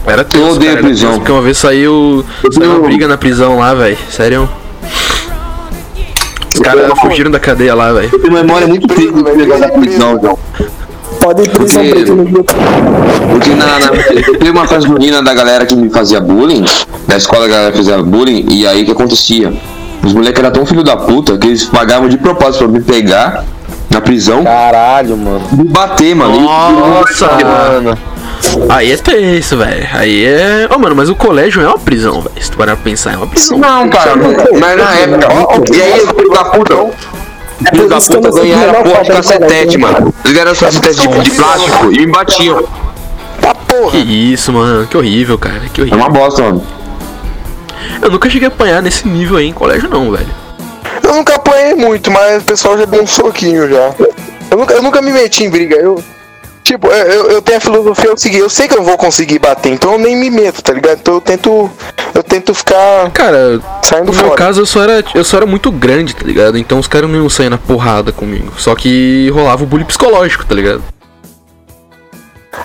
S6: Era tenso,
S3: odeio
S6: cara,
S3: prisão.
S6: tenso, Porque uma vez saiu, saiu uma briga na prisão lá, velho. Sério. Os caras fugiram da cadeia lá, velho.
S3: Tem memória muito triste do negócio da prisão, João.
S8: Pode ir prisão
S3: Porque-
S8: preta no grupo.
S3: Porque na, na, teve uma festa junina da galera que me fazia bullying, da escola a galera fazia bullying, e aí o que acontecia? Os moleques eram tão filho da puta que eles pagavam de propósito pra me pegar na prisão
S9: Caralho, mano.
S3: me bater, mano.
S6: Nossa,
S3: e-
S6: mano. Aí é tenso, velho. Aí é. Ô, mano, mas o colégio é uma prisão, velho. Se tu parar pra pensar, é uma prisão.
S3: Não, cara, mas na época. E aí, filho da puta. Filho da
S8: isso que eu
S3: puta ganharam
S8: menor
S3: porra de cacetete, mano. Eles ganharam cacetete de, de plástico e me batiam.
S5: Tá porra.
S6: Que isso, mano. Que horrível, cara. Que
S3: É
S6: horrível.
S3: uma bosta, mano.
S6: Eu nunca cheguei a apanhar nesse nível aí em colégio, não, velho.
S5: Eu nunca apanhei muito, mas o pessoal já deu um soquinho já. Eu nunca, eu nunca me meti em briga. Eu, tipo, eu, eu- eu tenho a filosofia é o seguinte, eu sei que eu vou conseguir bater, então eu nem me meto, tá ligado? Então eu tento. Eu tento ficar
S6: Cara,
S5: saindo
S6: no meu
S5: fora.
S6: caso eu só era, eu só era muito grande, tá ligado? Então os caras não iam sair na porrada comigo. Só que rolava o bullying psicológico, tá ligado?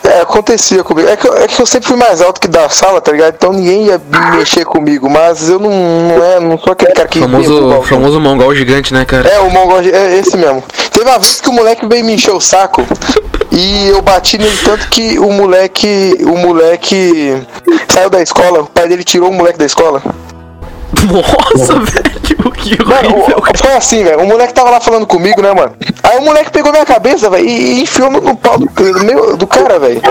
S5: É, acontecia comigo. É que, eu- é que eu sempre fui mais alto que da sala, tá ligado? Então ninguém ia me mexer comigo, mas eu não, não, é, não sou aquele cara que.
S6: Famoso, famoso mongol gigante, né, cara?
S5: É, o mongol é esse mesmo. Teve uma vez que o moleque veio me encher o saco e eu bati nele tanto que o moleque. O moleque saiu da escola, o pai dele tirou o moleque da escola.
S6: Nossa, velho, que
S5: Mano,
S6: horrível,
S5: o- foi assim, velho. O moleque tava lá falando comigo, né, mano? Aí o moleque pegou minha cabeça, velho, e, enfiou no, no pau do, do meu, do cara, velho.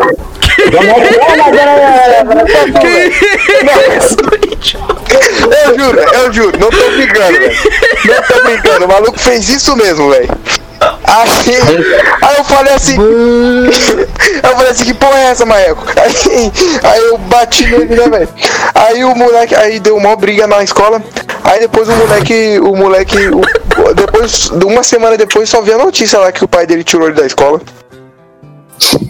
S5: Eu juro, eu juro, não tô brincando, velho. Não tô brincando, o maluco fez isso mesmo, velho. Aí, aí eu falei assim. eu falei assim, que porra é essa, Marreco? Aí, aí eu bati nele, né, velho? Aí o moleque, aí deu uma briga na escola. Aí depois o moleque, o moleque, o- depois, uma semana depois, só vi a notícia lá que o pai dele tirou ele da escola.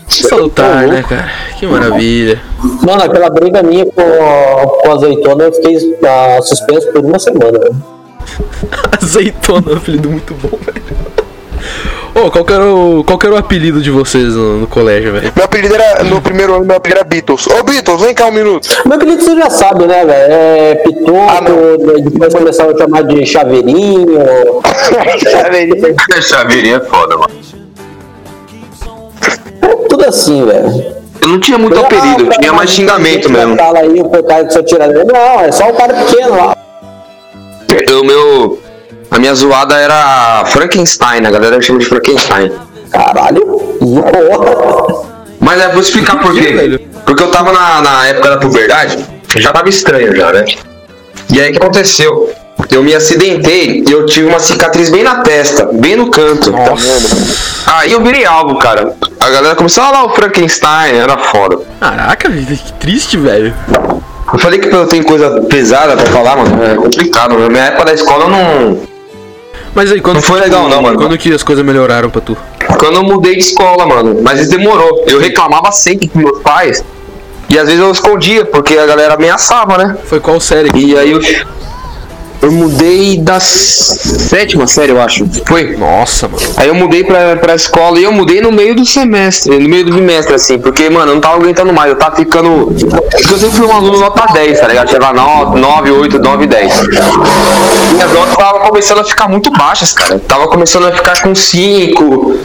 S6: Salutar, né, cara? Que maravilha.
S4: Mano, aquela briga minha com, com a azeitona, eu fiquei ah, suspenso por uma semana, velho.
S6: Azeitona, apelido muito bom, velho. Ô, qual, que era o, qual que era o apelido de vocês no, no colégio, velho?
S5: Meu apelido era, no primeiro ano, meu apelido era Beatles. Ô Beatles, vem cá um minuto.
S4: Meu apelido você já sabe, né, velho? É Pitoco,
S5: Ah, não.
S4: depois começaram a chamar de Chaveirinho.
S3: Chaveirinha é foda, mano.
S4: Tudo assim, velho.
S3: Eu não tinha muito apelido, eu tinha mais xingamento mesmo.
S4: Fala aí, o cara que só tira. Não, é só um cara pequeno lá.
S3: O meu. A minha zoada era Frankenstein, a galera chama de Frankenstein.
S4: Caralho.
S3: Mas é, vou explicar por quê. Porque eu tava na, na época da puberdade, já tava estranho já, né? E aí o que aconteceu? Eu me acidentei e eu tive uma cicatriz bem na testa, bem no canto. Tá? Aí eu virei alvo, cara. A galera começou a lá o Frankenstein, era foda.
S6: Caraca, que triste, velho.
S3: Eu falei que eu tenho coisa pesada pra falar, mano. É complicado. Na minha época da escola eu não.
S6: Mas aí, quando
S3: Não foi legal, não, mano.
S6: Quando que as coisas melhoraram pra tu?
S3: Quando eu mudei de escola, mano. Mas demorou. Eu reclamava sempre com meus pais. E às vezes eu escondia, porque a galera ameaçava, né?
S6: Foi qual série?
S3: E aí eu. Eu mudei da sétima série, eu acho. Foi?
S6: Nossa, mano.
S3: Aí eu mudei pra, pra escola e eu mudei no meio do semestre, no meio do bimestre, assim, porque, mano, eu não tava aguentando mais, eu tava ficando. Porque eu sempre fui um aluno nota 10, tá ligado? Tinha 9, 9, 8, 9, 10. Minhas notas tava começando a ficar muito baixas, cara. Tava começando a ficar com 5.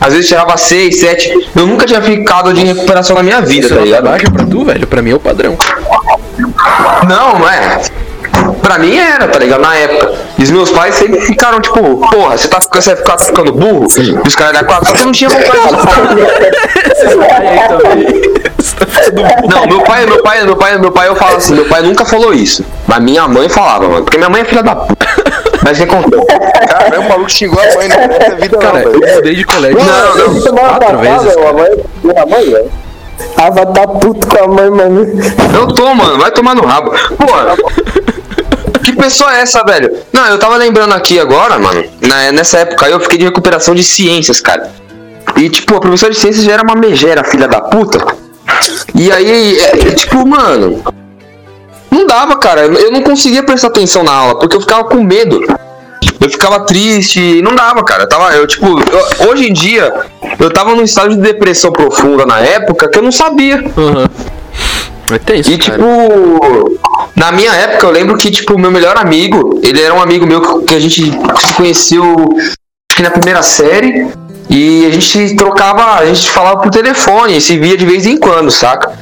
S3: Às vezes tirava 6, 7. Eu nunca tinha ficado de recuperação na minha vida,
S6: Isso
S3: tá
S6: é
S3: ligado?
S6: baixa pra tu, velho? Pra mim é o padrão.
S3: Não, não é. Pra mim era, tá ligado? Na época. E os meus pais sempre ficaram tipo, porra, você tá ficando, você ficar ficando burro? E os caras da quatro, só que eu não tinha vontade de Não, meu pai, meu pai, meu pai, meu pai, eu falo assim, meu pai nunca falou isso. Mas minha mãe falava, mano. Porque minha mãe é filha da puta. Mas que aconteceu?
S5: Caramba, o maluco xingou a mãe né? nessa vida não,
S6: Cara, eu
S5: velho.
S6: mudei de colégio.
S3: Não, não.
S4: Semana
S6: Quatro vezes,
S4: a mãe, minha mãe, velho.
S8: Ah, vai dar puto com a mãe, mano.
S3: Eu tô, mano, vai tomar no rabo. Porra. Que pessoa é essa, velho? Não, eu tava lembrando aqui agora, mano. Na, nessa época aí eu fiquei de recuperação de ciências, cara. E, tipo, a professora de ciências já era uma megera, filha da puta. E aí, é, é, tipo, mano. Não dava, cara. Eu não conseguia prestar atenção na aula, porque eu ficava com medo. Eu ficava triste, não dava, cara. Eu tava, eu, tipo, eu- hoje em dia, eu tava num estado de depressão profunda na época que eu não sabia.
S6: Mas tem isso,
S3: E
S6: cara.
S3: tipo, na minha época eu lembro que tipo o meu melhor amigo, ele era um amigo meu que- que a gente se conheceu acho que na primeira série e a gente trocava, a gente falava por telefone, se via de vez em quando, saca?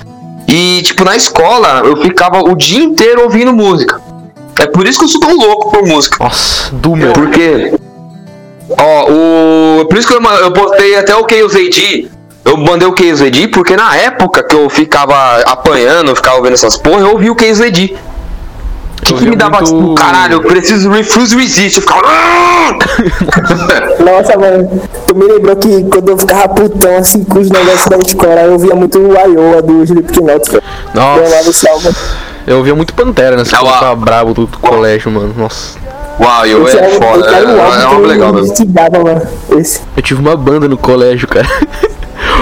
S3: E tipo na escola eu ficava o dia inteiro ouvindo música. É por isso que eu sou tão louco por música.
S6: Nossa, Doomer.
S3: Porque. Ó, o. Por isso que eu, eu postei até o KZD. Eu mandei o KZD porque na época que eu ficava apanhando, eu ficava vendo essas porra, eu ouvi o KZD. Que,
S6: Eu
S3: que me dava
S6: muito-
S3: tipo, caralho, eu preciso refuse resist. Eu ficava. "Ah!"
S8: Nossa, mano, tu me lembrou que quando eu ficava putão assim com os negócios da escola, eu via muito o Iowa do Slipknot. Eu
S6: Nossa.
S8: álbum.
S6: Eu ouvia muito Pantera nessa época, eu bravo do, do colégio, mano. Nossa.
S3: Uau, eu é
S8: álbum-
S3: foda. É,
S8: era
S3: é
S8: eu
S3: legal mesmo.
S6: Eu tive uma banda no colégio, cara.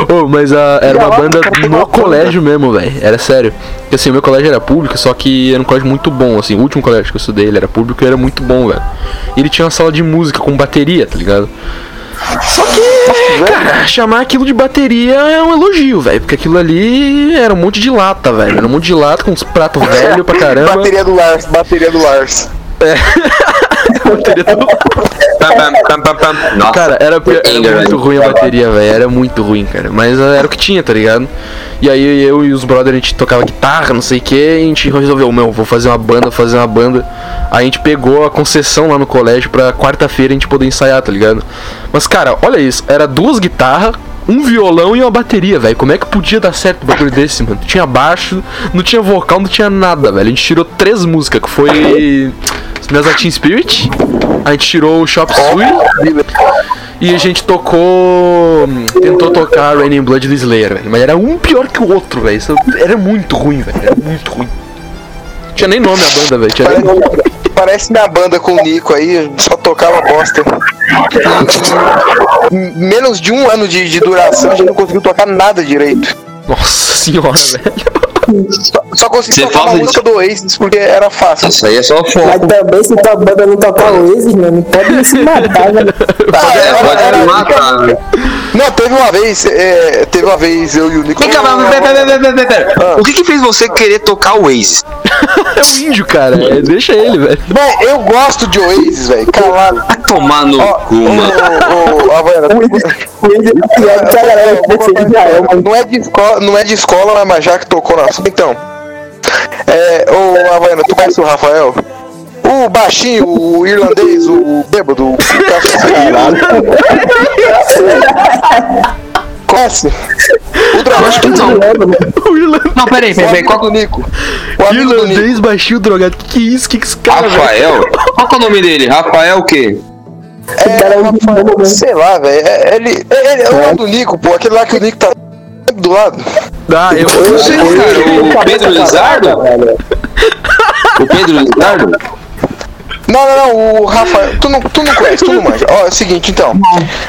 S6: Ô, mas a, era uma banda no colégio mesmo, velho. Era sério. Porque assim, o meu colégio era público, só que era um colégio muito bom, assim. O último colégio que eu estudei, ele era público e era muito bom, velho. E ele tinha uma sala de música com bateria, tá ligado? Só que, cara, chamar aquilo de bateria é um elogio, velho. Porque aquilo ali era um monte de lata, velho. Era um monte de lata com uns pratos velhos pra caramba.
S5: Bateria do Lars, bateria do Lars.
S6: Bateria
S3: Nossa,
S6: Cara, era, era muito ruim a bateria, velho. Era muito ruim, cara. Mas ah, era o que tinha, tá ligado? E aí eu e os brothers, a gente tocava guitarra, não sei o que, e a gente resolveu, meu, vou fazer uma banda, fazer uma banda. Aí a gente pegou a concessão lá no colégio pra quarta-feira a gente poder ensaiar, tá ligado? Mas, cara, olha isso, era duas guitarras, um violão e uma bateria, velho. Como é que podia dar certo um bagulho desse, mano? Tinha baixo, não tinha vocal, não tinha nada, velho. A gente tirou três músicas, que foi Minhas Teen Spirit, a gente tirou o Shop Suey e a gente tocou. Tentou tocar Raining Blood do Slayer, velho. Mas era um pior que o outro, velho. Era muito ruim, velho. Era muito ruim. Tinha nem nome a banda, velho. Tinha nem nome.
S5: Parece, parece minha banda com o Nico aí, só tocava bosta. Em menos de um ano de, de duração, a gente não conseguiu tocar nada direito.
S6: Nossa senhora, velho.
S5: Só, só consegui tocar uma música do Oasis porque era fácil.
S3: Isso aí é só foco.
S8: Mas também se tua banda não tocar o Oasis, mano, pode se matar, velho.
S5: Ah,
S3: É, pode
S5: era-
S3: me matar. velho.
S5: Não, teve uma vez, é, teve uma vez eu e o Nico.
S3: Vem cá, pera, pera, pera, pera, pera, pera. O que que fez você querer tocar o Waze?
S6: É um índio, cara. É, deixa ele, velho.
S5: Véi, eu gosto de Oasis, velho. Calado.
S3: Vai tomar no
S5: Ó,
S3: cu, mano.
S5: ô, ô, Havaiana,
S8: O Oasis o Oasis é pior que a galera mano.
S5: Não é de escola, não é de escola, mas já que tocou na então. É, ô Havaiana, tu conhece o Rafael? O baixinho, o irlandês, o bêbado, o caralho. Conhece? O dragão.
S3: Acho que não.
S6: O irlandês,
S3: Não, peraí,
S5: O
S3: peraí, qual
S5: do Nico. O Nico.
S6: irlandês baixinho drogado. Que que é isso? Que que esse cara?
S3: Rafael? Qual que é o nome dele? Rafael o quê?
S8: O cara é um
S5: É, sei lá, velho. É, ele, ele é o nome do Nico, pô. Aquele lá que o Nico tá do lado.
S6: Ah, eu.
S3: Não sei, cara. O Pedro Lizardo? O Pedro Lizardo?
S5: Não, não, não, o Rafael. Tu não, tu não conhece, tu não manja. Ó, é o seguinte, então.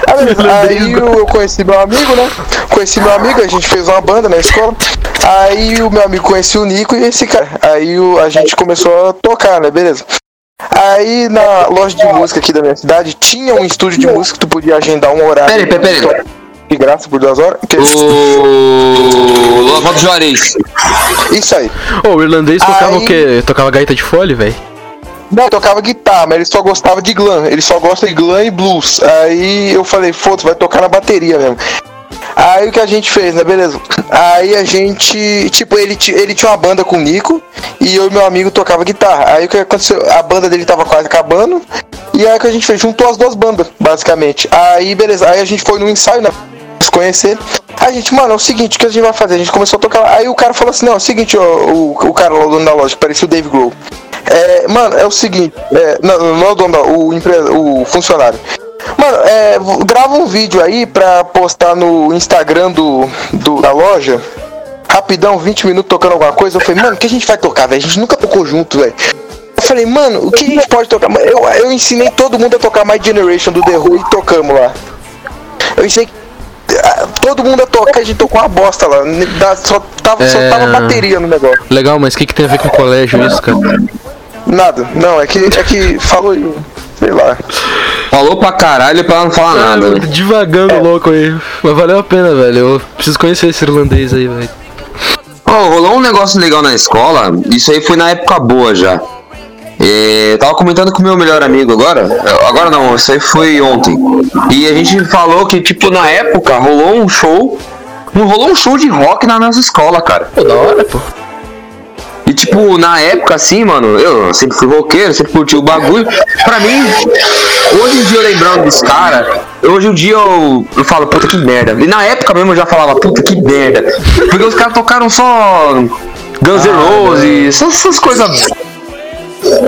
S5: Aí, aí eu, eu conheci meu amigo, né? Conheci meu amigo, a gente fez uma banda na escola. Aí o meu amigo conhecia o Nico e esse cara. Aí o- a gente começou a tocar, né? Beleza. Aí na loja de música aqui da minha cidade tinha um estúdio de música que tu podia agendar um horário.
S3: Peraí, peraí, peraí.
S5: De graça por duas horas. Que-
S3: O Lovaldo Juarez.
S5: Isso aí.
S6: Ô, o irlandês tocava
S5: Aí-
S6: o quê? Tocava gaita de fole, velho?
S5: Não, tocava guitarra, mas ele só gostava de glam. Ele só gosta de glam e blues. Aí eu falei, foda-se, vai tocar na bateria mesmo. Aí o que a gente fez, né? Beleza. Aí a gente, tipo, ele, ele tinha uma banda com o Nico e eu e meu amigo tocava guitarra. Aí o que aconteceu? A banda dele tava quase acabando. E aí o que a gente fez? Juntou as duas bandas, basicamente. Aí, beleza. Aí a gente foi no ensaio, né? Se conhecer. Aí a gente, mano, é o seguinte, o que a gente vai fazer? A gente começou a tocar. Aí o cara falou assim, não, é o seguinte, ó, o, o cara lá, o dono da loja, que parecia o Dave Grohl. É, mano, é o seguinte, é, não, não é o dono da, o, o funcionário. Mano, é, grava um vídeo aí pra postar no Instagram do, do da loja. Rapidão, 20 minutos tocando alguma coisa. Eu falei, mano, o que a gente vai tocar, velho? A gente nunca tocou junto, velho. Eu falei, mano, o que a gente pode tocar? Eu, eu ensinei todo mundo a tocar My Generation do The Who e tocamos lá. Eu ensinei todo mundo a tocar, a gente tocou uma bosta lá. Da- Só tava, só
S6: É.
S5: tava bateria no negócio.
S6: Legal, mas o que, que tem a ver com o colégio isso, cara?
S5: Nada. Não, é que, é que falou, sei lá.
S3: Falou pra caralho pra não falar nada. né?
S6: Devagando louco aí. Mas valeu a pena, velho. Eu preciso conhecer esse irlandês aí, velho.
S3: Ó, rolou um negócio legal na escola. Isso aí foi na época boa já. É, tava comentando com o meu melhor amigo agora. Agora não, isso aí foi ontem. E a gente falou que, tipo, na época rolou um show. Rolou um show de rock na nossa escola, cara.
S6: Pô, da hora, pô.
S3: E tipo, na época assim, mano, eu sempre fui roqueiro, sempre curti o bagulho. Pra mim, hoje em dia eu lembrando desse cara, hoje em dia eu, eu falo, puta que merda. E na época mesmo eu já falava, puta que merda. Porque os caras tocaram só Guns N' Roses, essas, essas coisas.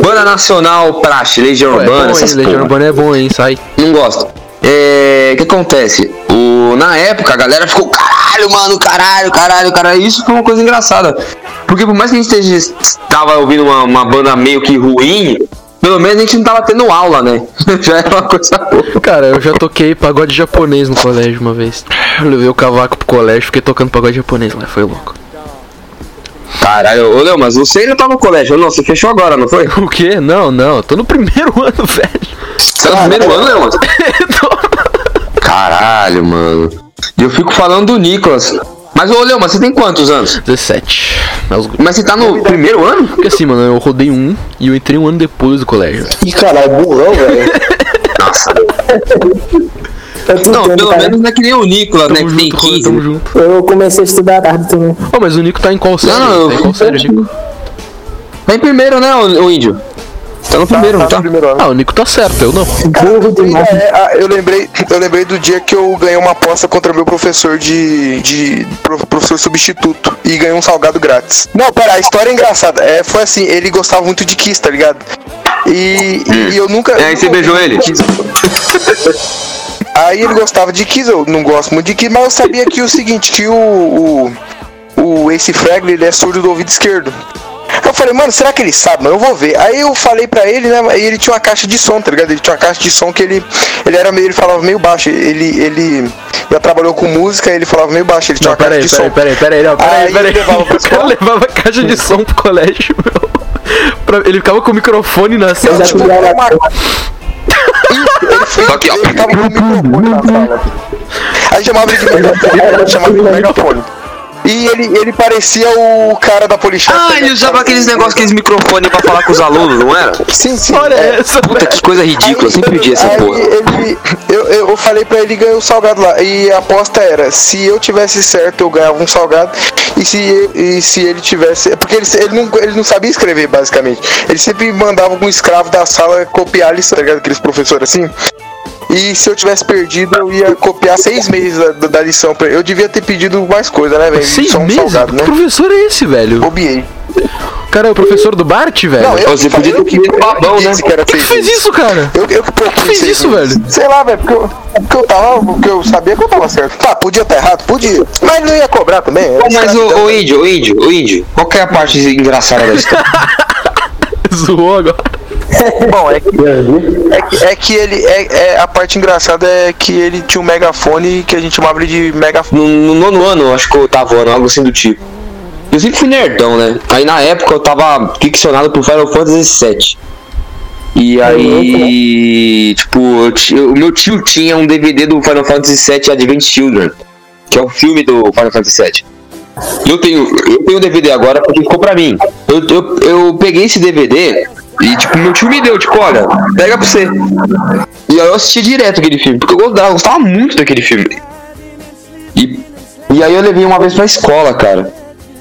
S3: Banda Nacional Praxe, Legião
S6: é
S3: Urbana,
S6: bom,
S3: essas
S6: Legião
S3: porra.
S6: Urbana é bom, hein? Sai.
S3: Não gosto. É. O que acontece? O, na época a galera ficou caralho, mano, caralho, caralho, caralho. Isso foi uma coisa engraçada. Porque por mais que a gente esteja, tava ouvindo uma, uma banda meio que ruim, pelo menos a gente não tava tendo aula, né? Já era uma coisa boa.
S6: Cara, eu já toquei pagode japonês no colégio uma vez. Eu levei o cavaco pro colégio, fiquei tocando pagode japonês lá, foi louco.
S3: Caralho, ô Leo, mas você ainda tá no colégio. Não, você fechou agora, não foi?
S6: O quê? Não, não, eu tô no primeiro ano, velho.
S3: Você tá no primeiro ano, Leo, mano? Caralho, mano. E eu fico falando do Nicolas. Mas, ô Leo, mas você tem quantos anos?
S6: 17. Mas,
S3: Mas você tá no primeiro ano?
S6: porque assim, mano, eu rodei um e eu entrei um ano depois do colégio.
S4: Ih, caralho, burrão, velho.
S3: Nossa.
S8: Eu, tô
S3: Não, pelo
S8: cara.
S3: menos não é que nem o Nicolas, né?
S6: Tamo
S3: Que tem
S6: junto, Rolê,
S3: 15.
S6: tamo junto.
S8: eu comecei a estudar à tarde também.
S6: Ô, mas o Nico tá em qual série?
S3: Não,
S6: tá em qual série, Nico?
S3: Tá em primeiro, né, o, o índio? Tá no primeiro,
S5: tá
S3: não tá?
S5: no primeiro ano.
S6: Ah, o Nico tá certo, eu não.
S8: Burro demais.
S5: É, ah, eu lembrei, eu lembrei do dia que eu ganhei uma aposta contra meu professor de, de pro- professor substituto e ganhei um salgado grátis. Não, pera, a história é engraçada. É, foi assim, ele gostava muito de Kiss, tá ligado? E, e eu nunca.
S3: É, aí você beijou ele?
S5: Aí ele gostava de Kiss, eu não gosto muito de Kiss, mas eu sabia que o seguinte, que o, o, o Ace ele é surdo do ouvido esquerdo. Eu falei, mano, será que ele sabe? Mano, eu vou ver. Aí eu falei pra ele, né? E ele tinha uma caixa de som, tá ligado? Ele tinha uma caixa de som que ele. Ele era meio. Ele falava meio baixo. Ele. Ele já trabalhou com música, ele falava meio baixo. Ele tinha
S6: Não,
S5: uma caixa
S6: peraí,
S5: de
S6: peraí,
S5: som.
S6: peraí, peraí, peraí,
S5: Aí
S6: peraí.
S5: ele levava pra
S6: O cara levava caixa de som pro colégio, meu. Ele ficava com o microfone na sala.
S8: já
S6: tipo,
S8: tive
S5: fez.
S3: Aqui, ó.
S5: Tava com o microfone na sala. A gente chamava ele de megafone. A gente chamava ele de megafone. E ele, ele parecia o cara da Polishop.
S3: Ah, ele usava aqueles negócios, aqueles microfones pra falar com os alunos, não era?
S5: Sim, sim.
S6: Olha
S5: é.
S6: essa,
S3: Puta, que coisa ridícula, eu sempre pedi essa
S5: aí
S3: porra.
S5: Ele, eu, eu, falei pra ele ganhar o salgado lá. E a aposta era: se eu tivesse certo, eu ganhava um salgado. E se, e se ele tivesse. Porque ele, ele, não, ele não sabia escrever, basicamente. Ele sempre mandava algum escravo da sala copiar a lição, tá ligado? Aqueles professores assim. E se eu tivesse perdido, eu ia copiar seis meses da, da- lição pra ele. Eu devia ter pedido mais coisa, né, velho?
S6: Seis
S5: Só um
S6: meses?
S5: salgado,
S6: Que
S5: né?
S6: professor é esse, velho?
S5: Bobiei.
S6: Cara é o professor do Bart, velho?
S5: Não, eu
S3: Você podia ter
S5: que-
S3: pedido
S5: que
S3: babão, né?
S5: que era
S6: fez isso, cara?
S5: Eu, eu que
S6: fez isso,
S5: meses.
S6: velho?
S5: Sei lá, velho, porque eu, porque eu tava. Porque eu sabia que eu tava certo. Tá, podia estar errado, podia. Mas não ia cobrar também.
S3: Mas o, o índio, o índio, o índio, qual que é a parte engraçada da história?
S6: Zoou agora.
S5: Bom, é que, é que, é que ele. É, é- a parte engraçada é que ele tinha um megafone que a gente chamava ele de megafone.
S3: No, no nono ano, acho que eu tava ano, algo assim do tipo. Eu sempre fui nerdão, né? Aí na época eu tava ficcionado pro Final Fantasy VII. E aí, tipo, eu ti- o meu tio tinha um DVD do Final Fantasy VII Advent Children, que é o filme do Final Fantasy VII. Eu tenho, eu tenho o DVD agora porque ficou pra mim. Eu, eu, eu peguei esse DVD e, tipo, meu tio me deu, tipo, olha, pega pra você. E aí eu assistia direto aquele filme, porque eu gostava, gostava muito daquele filme. E, e aí eu levei uma vez pra escola, cara.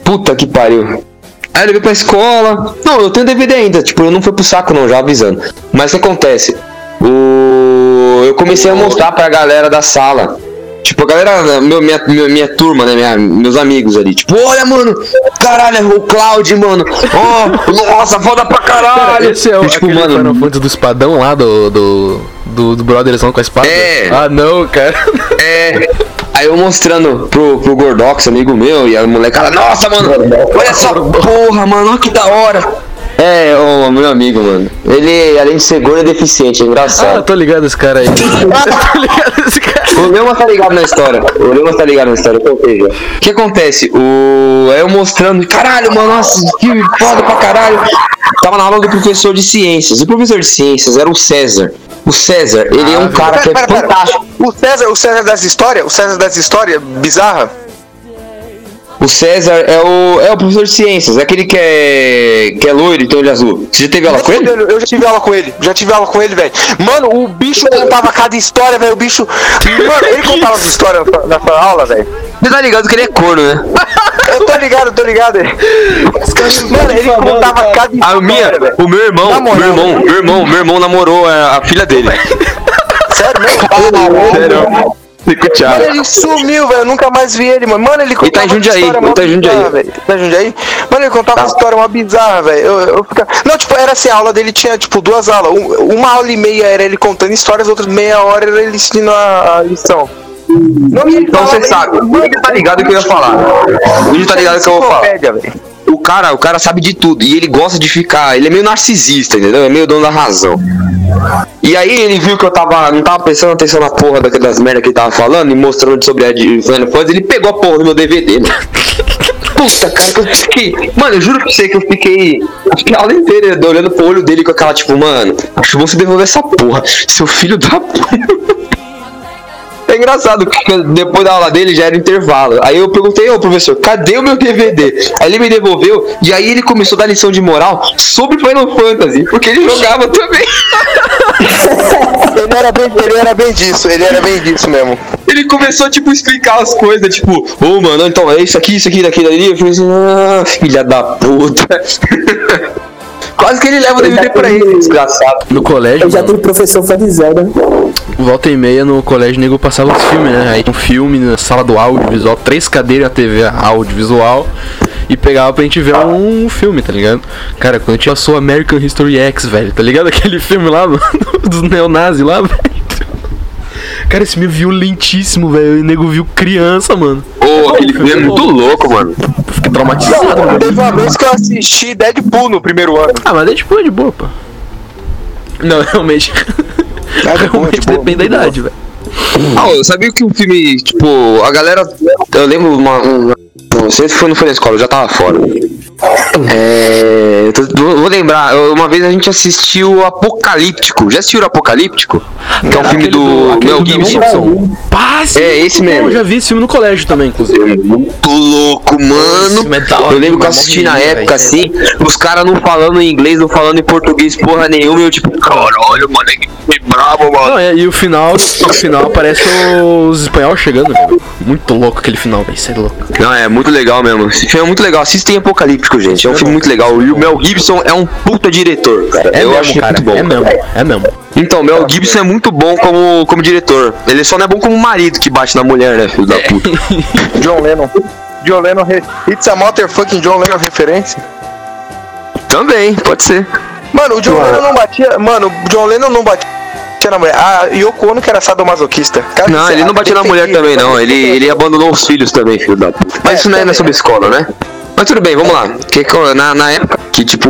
S3: Puta que pariu. Aí eu levei pra escola. Não, eu tenho DVD ainda, tipo, eu não fui pro saco não, já avisando. Mas o que acontece? O... Eu comecei a mostrar pra galera da sala. Tipo, a galera, meu, minha, minha, minha turma, né? minha- meus amigos ali. Tipo, olha, mano, caralho, é o Cloud, mano. Ó, nossa, foda pra caralho.
S6: Esse é o
S3: E, tipo, mano,
S6: Final Fantasy do espadão lá, do, do, do, do Brotherzão com a espada?
S3: É.
S6: Ah, não, cara.
S3: É. Aí eu mostrando pro, pro Gordox, amigo meu, e a molecada, nossa, mano, olha essa porra, mano, olha que da hora. É, o meu amigo, mano. Ele, além de ser gordo, é deficiente, é
S6: Ah,
S3: engraçado.
S6: tô ligado esse cara aí. tô ligado esse cara.
S3: O Leumas tá ligado na história. O Leumas tá ligado na história, eu contei já. O que acontece? O... Aí eu mostrando, caralho, mano, nossa, que foda pra caralho. Tava na aula do professor de ciências. O professor de ciências era o César. O César, ele é um cara que é
S5: Pera, pera, pera.
S3: fantástico.
S5: O César, o César das histórias, o César das histórias bizarra.
S3: O César é o, é o professor de ciências, é aquele que é, que é loiro e tem olho azul. Você já teve aula com ele?
S5: Eu já tive aula com ele, já tive aula com ele, velho. Mano, o bicho contava cada história, velho. O bicho. Mano, ele contava as histórias na aula, velho.
S3: Você tá ligado que ele é corno, né?
S5: Eu tô ligado, eu tô ligado. Mano, ele contava cada
S3: A minha,
S5: história, velho.
S3: o meu irmão, meu irmão, meu irmão, meu irmão namorou a, a filha dele.
S5: Sério mesmo?
S3: Sério. Fico
S5: Mano,
S3: tchau.
S5: ele sumiu, velho. Eu nunca mais vi ele, mano. Mano, ele contava
S3: tá em
S5: uma
S3: Jundiaí,
S5: história
S3: ele
S5: mó
S3: tá em Jundiaí.
S5: bizarra, velho. Tá em Jundiaí? Mano, ele contava uma história uma bizarra, velho. Eu, eu ficava... Não, tipo, era assim, a aula dele tinha, tipo, duas aulas. Um- uma aula e meia era ele contando histórias, outra meia hora era ele ensinando a, a lição. Não, e ele
S3: Então você sabe, o Índio tá ligado o que eu ia falar. O Índio tá ligado o que eu vou falar.
S5: Enciclopédia, velho.
S3: O cara, o cara sabe de tudo e ele gosta de ficar, ele é meio narcisista, entendeu? É meio dono da razão. E aí ele viu que eu tava, não tava prestando atenção na porra da- das merdas que ele tava falando e mostrando sobre a de Final Fantasy, ele pegou a porra do meu DVD, mano. Puta, cara, que eu fiquei. Mano, eu juro pra você que eu fiquei. Acho que a aula inteira olhando pro olho dele com aquela, tipo, mano, acho bom você devolver essa porra, seu filho da puta. É engraçado, porque depois da aula dele já era intervalo. Aí eu perguntei, ô professor, cadê o meu DVD? Aí ele me devolveu, e aí ele começou a dar lição de moral sobre Final Fantasy, porque ele jogava também.
S5: Ele era, bem, ele era bem disso, ele era bem disso mesmo.
S3: Ele começou, tipo, a explicar as coisas, tipo, ô mano, então é isso aqui, isso aqui, daquilo ali. Eu falei assim, ah, filha da puta. Quase que ele leva o DVD pra ele, desgraçado.
S6: No colégio,
S8: Eu já
S6: mano,
S8: tive professor fã de Zelda.
S6: volta e meia no colégio, nego passava os filmes, né? Aí um filme na sala do audiovisual, três cadeiras na TV audiovisual. E pegava pra gente ver um filme, tá ligado? Cara, quando a gente passou American History X, velho, tá ligado? Aquele filme lá mano, dos neonazis lá, velho. Cara, esse filme é violentíssimo, velho. E o nego viu criança, mano.
S3: Ô, aquele filme é muito louco, mano.
S6: Fiquei traumatizado, mano.
S5: Teve uma vez que eu assisti Deadpool no primeiro ano.
S6: Ah, mas tipo é de boa, pô. Não, realmente.
S5: É boa,
S6: realmente
S5: boa,
S6: depende da idade, velho.
S3: Ah, eu sabia que o filme, tipo, a galera. Eu lembro uma. uma não sei se foi, não foi na escola, eu já tava fora. É. tô- Vou lembrar, uma vez a gente assistiu Apocalíptico. Já assistiu o Apocalíptico? Que é um filme do
S6: aquele
S3: Mel
S6: do
S3: Gibson. É, esse mesmo.
S6: Eu já vi esse filme no colégio também, inclusive.
S3: Muito louco, mano.
S6: é
S3: Eu lembro que eu assisti na época assim, os caras não falando em inglês, não falando em português, porra nenhuma. e Eu tipo, caralho, mano, é que brabo, mano.
S6: Não, é, e o final, no final aparece os espanhóis chegando, velho. Muito louco aquele final, velho. Isso é louco.
S3: Não, é muito legal mesmo. Esse filme é muito legal. Assistem Apocalíptico, gente. É um filme muito legal. E o Mel Gibson é um puta diretor, cara.
S6: É
S3: eu
S6: mesmo,
S3: acho
S6: cara.
S3: muito bom.
S6: É mesmo, é mesmo.
S3: Então, Mel Gibson é muito bom como, como diretor. Ele só não é bom como marido que bate na mulher, né, filho da puta.
S5: John Lennon. John Lennon. Re... It's a motherfucking John Lennon referência.
S3: Também, pode ser.
S5: Mano, o John Lennon não batia. Mano, o John Lennon não batia na mulher. A Yoko Ono que era sadomasoquista. Cara,
S3: Não, ele
S5: é
S3: não batia na mulher também, não. Ele, ele abandonou os filhos também, filho da puta. Mas isso não é sobre escola, né? Mas tudo bem, vamos lá. Que, na, na época que, tipo,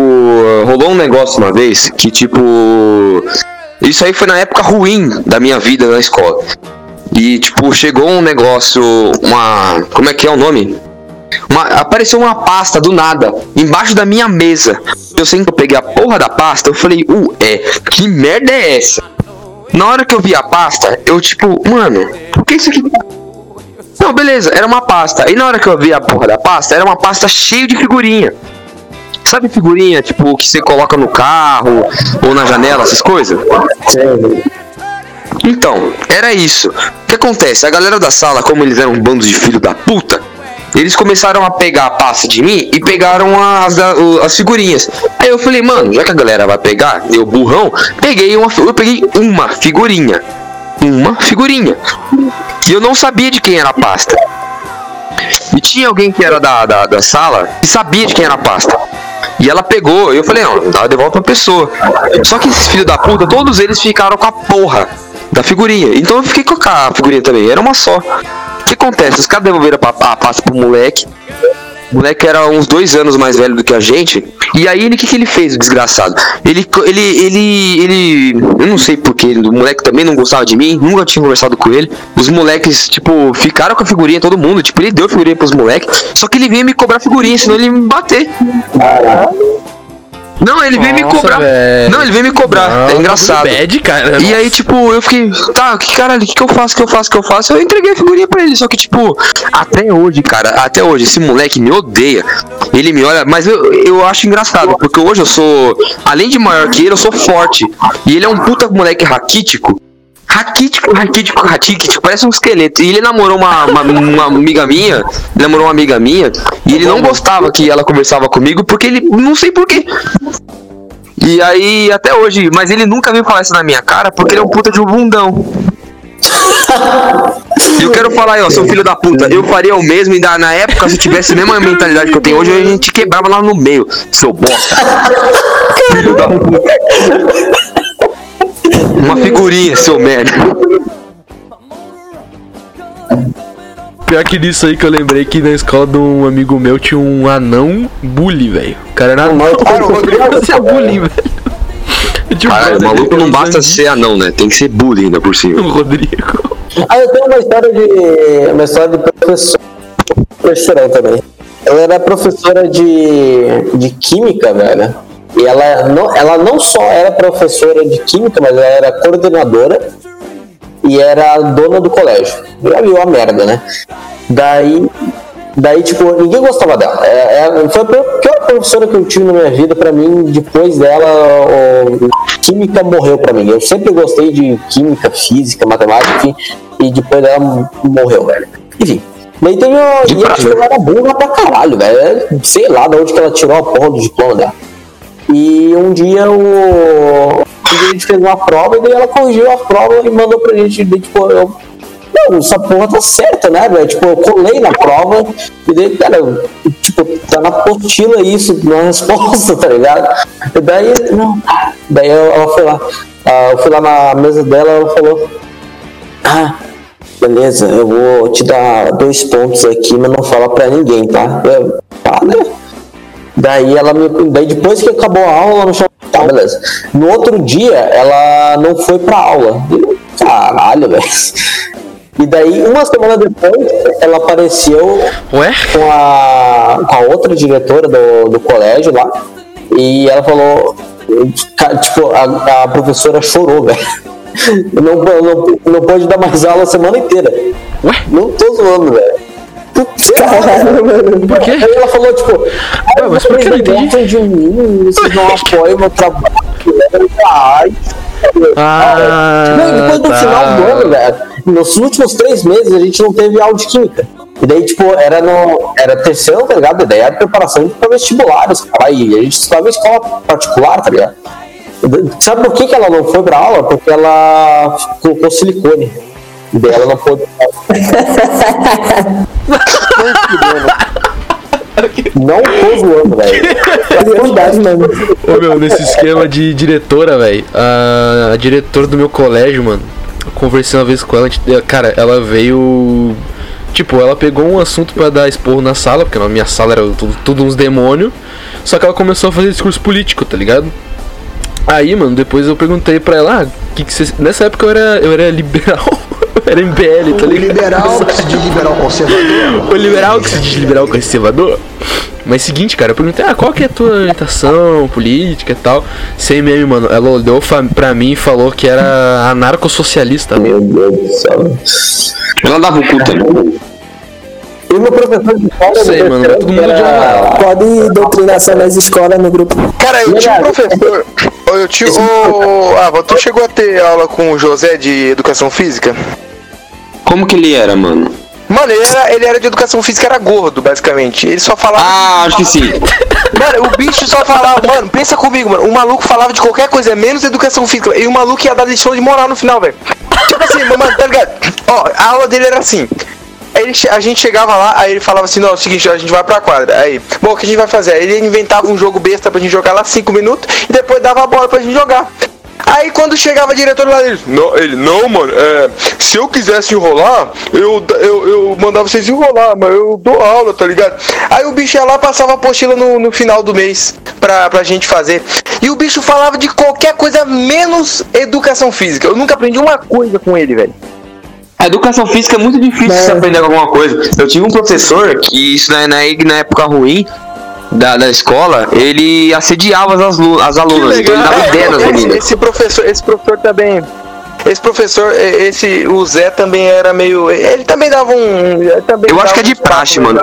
S3: rolou um negócio uma vez que, tipo. Isso aí foi na época ruim da minha vida na escola. E, tipo, chegou um negócio, uma. Como é que é o nome? Uma- apareceu uma pasta do nada, embaixo da minha mesa. Eu sei que eu peguei a porra da pasta, eu falei, uh, é, que merda é essa? Na hora que eu vi a pasta, eu tipo, mano, o que isso aqui? Não, beleza, era uma pasta. E na hora que eu vi a porra da pasta, era uma pasta cheia de figurinha. Sabe figurinha, tipo, que você coloca no carro ou na janela, essas coisas? Então, era isso. O que acontece? A galera da sala, como eles eram um bando de filho da puta, eles começaram a pegar a pasta de mim e pegaram as, as figurinhas. Aí eu falei, mano, já que a galera vai pegar, eu burrão, peguei uma, eu peguei uma figurinha. Uma figurinha. E eu não sabia de quem era a pasta. E tinha alguém que era da, da, da sala e sabia de quem era a pasta. E ela pegou, eu falei, não, dá de volta pra pessoa. Só que esses filhos da puta, todos eles ficaram com a porra da figurinha. Então eu fiquei com a figurinha também, era uma só. Que acontece? Os caras devolveram a, a pasta pro moleque. O moleque era uns dois anos mais velho do que a gente. E aí o que, que ele fez, o desgraçado? Ele, ele, ele, ele. Eu não sei porquê, o moleque também não gostava de mim, nunca tinha conversado com ele. Os moleques, tipo, ficaram com a figurinha, todo mundo. Tipo, ele deu figurinha pros moleques. Só que ele veio me cobrar figurinha, senão ele ia me bater. Não, ele veio me
S6: Nossa,
S3: cobrar.
S6: velho.
S3: Não, ele veio me cobrar. é engraçado.
S6: Bad, cara.
S3: E aí, tipo, eu fiquei, tá, que caralho, o que, que eu faço, o que eu faço, o que eu faço? Eu entreguei a figurinha pra ele, só que, tipo, até hoje, cara, até hoje, esse moleque me odeia. Ele me olha, mas eu, eu acho engraçado, porque hoje eu sou, além de maior que ele, eu sou forte. E ele é um puta moleque raquítico. Raquítico, raquítico, raquítico, parece um esqueleto. E ele namorou uma, uma, uma amiga minha, ele namorou uma amiga minha, e ele não gostava que ela conversava comigo, porque ele, não sei porquê. E aí, até hoje, mas ele nunca veio falar isso na minha cara, porque ele é um puta de um bundão. E eu quero falar aí, ó, seu filho da puta, eu faria o mesmo e da- na época, se tivesse a mesma mentalidade que eu tenho hoje, a gente quebrava lá no meio, seu bosta. Filho da puta. Uma figurinha, seu merda.
S6: Pior que nisso aí que eu lembrei que na escola de um amigo meu tinha um anão bully, velho. O cara era anão.
S5: Cara, o Rodrigo-
S6: Fazia bullying, velho.
S3: Cara, o maluco não basta ser anão, né? Tem que ser bullying ainda por cima.
S6: O Rodrigo.
S4: Ah, eu tenho uma história de. Uma história de professor. Professorão também. Ela era professora de, de química, velho. E ela não, ela não só era professora de química, mas ela era coordenadora e era dona do colégio. Já viu a merda, né? Daí, daí tipo, ninguém gostava dela. É, é- foi a pior professora que eu tive na minha vida. Pra mim, depois dela, o, química morreu pra mim. Eu sempre gostei de química, física, matemática, enfim, e depois dela morreu, velho. Enfim. Daí tem o. E eu acho que ela era burra pra caralho, velho. Sei lá de onde que ela tirou a porra do diploma dela. E um dia o. A gente fez uma prova e daí ela corrigiu a prova e mandou pra gente. Daí, tipo, eu. Não, essa porra tá certa, né, velho? Tipo, eu colei na prova e daí, cara, tipo, tá na apostila isso, na resposta, tá ligado? E daí, não. Daí ela foi lá. ah, Eu fui lá na mesa dela ela falou. Ah, beleza, eu vou te dar dois pontos aqui, mas não fala pra ninguém, tá? Eu, tá, né? Daí ela me. Daí depois que acabou a aula, ela me chamou. Tá, beleza. No outro dia, ela não foi pra aula. Eu, Caralho, velho. E daí, uma semana depois, ela apareceu
S6: Ué?
S4: com a, com a outra diretora do, do colégio lá. E ela falou. Tipo, a, a professora chorou, velho. Não, não, não pode dar mais aula a semana inteira.
S6: Ué?
S4: Não tô zoando, velho.
S8: Caralho, mano.
S6: Por quê?
S4: Aí ela falou, tipo,
S6: Ué, mas por que não entendi?
S4: de mim, vocês não apoiam meu trabalho. Ai,
S6: Ah,
S4: não, e depois no
S6: tá.
S4: final do ano, velho, nos últimos três meses a gente não teve aula de química. E daí, tipo, era no. Era terceiro, tá ligado? E daí era preparação pra vestibular, caras. E a gente estudava em escola particular, tá ligado? Sabe por que, que ela não foi pra aula? Porque ela colocou silicone. E daí ela não pôde. não tô zoando, velho.
S8: É verdade, mano.
S6: Ô meu, nesse esquema de diretora, velho. A, a diretora do meu colégio, mano. Conversei uma vez com ela, gente- cara, ela veio. Tipo, ela pegou um assunto pra dar esporro na sala, porque na minha sala era tudo, tudo uns demônios. Só que ela começou a fazer discurso político, tá ligado? Aí, mano, depois eu perguntei pra ela, ah, que que você. Nessa época eu era, eu era liberal. Era MBL, tá
S9: O
S6: ligado?
S9: liberal que se diz liberal conservador.
S6: O liberal que se diz liberal conservador. Mas seguinte, cara, eu perguntei, ah, qual que é a tua orientação política e tal? Sem meme, mano. Ela olhou pra mim e falou que era anarcossocialista.
S4: Meu Deus do céu.
S3: Ela dava o cu também.
S4: E meu professor de história
S6: Sei, mano, todo mundo
S4: era-
S8: Pode doutrinação nas escolas no grupo.
S5: Cara, eu tinha um professor. Eu tinha. Ô, ah, tu chegou a ter aula com o José de educação física?
S3: Como que ele era, mano?
S5: Mano, ele era, ele era de educação física, era gordo, basicamente. Ele só falava.
S3: Ah, acho que sim.
S5: Mano, o bicho só falava, mano, pensa comigo, mano. O maluco falava de qualquer coisa, menos educação física. E o maluco ia dar lição de moral no final, velho. Tipo assim, mano, tá ligado? Ó, a aula dele era assim. Ele a gente chegava lá, aí ele falava assim, não, é o seguinte, a gente vai pra quadra. Aí, bom, o que a gente vai fazer? Aí ele inventava um jogo besta pra gente jogar lá 5 minutos e depois dava a bola pra gente jogar. Aí quando chegava a diretora lá, ele, não, ele, não, mano, é, se eu quisesse enrolar, eu, eu, eu mandava vocês enrolar, mas eu dou aula, tá ligado? Aí o bicho ia lá passava a apostila no, no final do mês pra, pra gente fazer. E o bicho falava de qualquer coisa menos educação física. Eu nunca aprendi uma coisa com ele, velho.
S3: A educação física é muito difícil você aprender alguma coisa. Eu tive um professor que, isso na, na, na época ruim da, da escola, ele assediava as, as alunas. Então ele dava ideia nas
S5: esse,
S3: meninas.
S5: esse professor, esse professor também. Esse professor, esse, o Zé também era meio. Ele também dava um. também
S3: Eu acho que é de praxe, mano.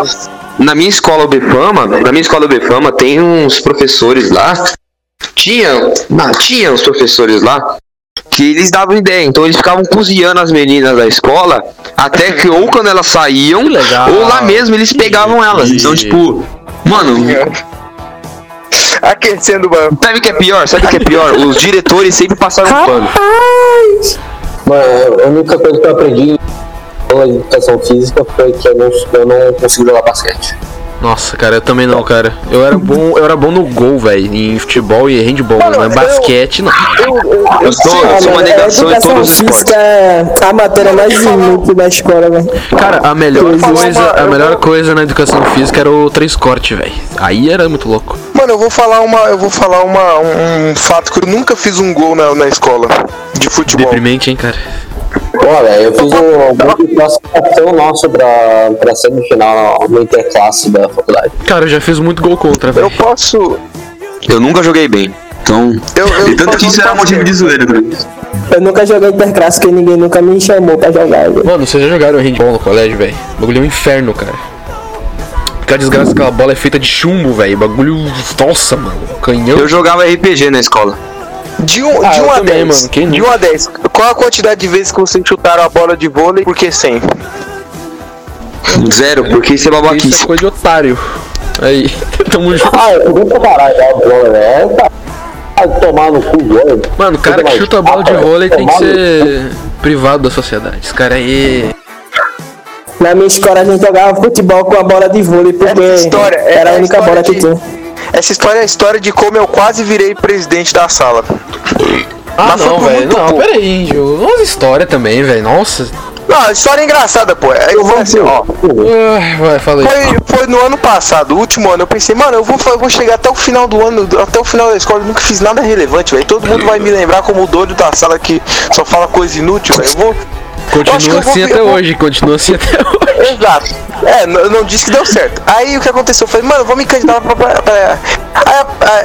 S3: Na minha escola Obefama, na minha escola Obefama, tem uns professores lá. Tinha, não, tinha uns professores lá que eles davam ideia. Então eles ficavam cozinhando as meninas da escola, até que ou quando elas saíam, ou lá mesmo eles pegavam elas. Então, tipo, mano,
S5: Aquecendo o banco.
S3: sabe o que é pior? Sabe o que é pior? Os diretores sempre passaram pano.
S4: Mano, a única coisa que eu aprendi de educação física foi que eu não, eu não consigo jogar basquete.
S6: Nossa, cara, eu também não, cara. Eu era bom, eu era bom no gol, velho, em futebol e handball,
S5: Mano,
S6: mas
S5: eu-
S6: basquete não.
S3: Eu sou, eu sou uma
S8: Mano,
S3: negação em
S8: educação
S3: todos os esportes.
S8: é a matéria mais inútil da escola, velho.
S6: Cara, a melhor
S5: Eu
S6: coisa,
S5: uma-
S6: a
S5: eu
S6: melhor
S5: vou-
S6: coisa na educação física era o três corte, velho. Aí era muito louco.
S5: Mano, eu vou falar uma. Eu vou falar uma, um, um fato que eu nunca fiz um gol na, na escola de futebol.
S6: Deprimente, hein, cara.
S4: Olha, eu fiz um de classificação nosso pra, pra semifinal no interclasse da faculdade.
S6: Cara, eu já fiz muito gol contra,
S5: Eu
S6: velho.
S5: posso.
S3: Eu nunca joguei bem. Então.
S5: Eu, eu
S3: E tanto que isso era motivo de zoeira pra mim.
S8: Eu nunca joguei interclasse porque ninguém nunca me chamou pra jogar, velho.
S6: Mano, vocês já jogaram handball no colégio, velho? O bagulho é um inferno, cara. Porque a desgraça daquela bola é feita de chumbo, velho. Bagulho. Nossa, mano. Canhão.
S3: Eu jogava RPG na escola.
S5: De 1 um,
S6: Ah,
S5: de um a
S6: também,
S5: 10.
S6: mano, quem
S5: de 1 um a 10. Qual a quantidade de vezes que vocês chutaram a bola de vôlei? Por que 100?
S3: Zero, porque isso é
S6: Isso
S3: babaquice.
S6: é coisa de otário. Aí, tamo junto.
S4: Ah, eu vou caralho a bola, né? Tomar no cu, velho.
S6: Mano, o cara que chuta a bola de vôlei tem que ser privado da sociedade. Esse cara aí.
S8: Na minha escola a gente jogava futebol com a bola de vôlei porque
S5: Essa história é
S8: era a única
S5: história
S8: bola que
S5: de-
S8: tinha.
S5: Essa história é a história de como eu quase virei presidente da sala.
S6: Ah,
S5: Mas
S6: não, velho. Não,
S5: pouco.
S6: pera aí, Gil. Umas histórias também, velho. Nossa.
S5: Não, a história é engraçada, pô. Aí eu vou assim, ó.
S6: Ah, Vai, fala aí.
S5: Foi, foi no ano passado, o último ano. Eu pensei, mano, eu vou, eu vou chegar até o final do ano, até o final da escola. Eu nunca fiz nada relevante, velho. Todo mundo vai me lembrar como o doido da sala que só fala coisa inútil, velho. Eu vou.
S6: Continua
S5: eu vou
S6: assim
S5: vi-
S6: até
S5: eu vou-
S6: hoje, continua assim até hoje.
S5: Exato. É, n- eu não disse que deu certo. Aí o que aconteceu? Eu falei, mano, vou me candidatar pra, pra, pra, aí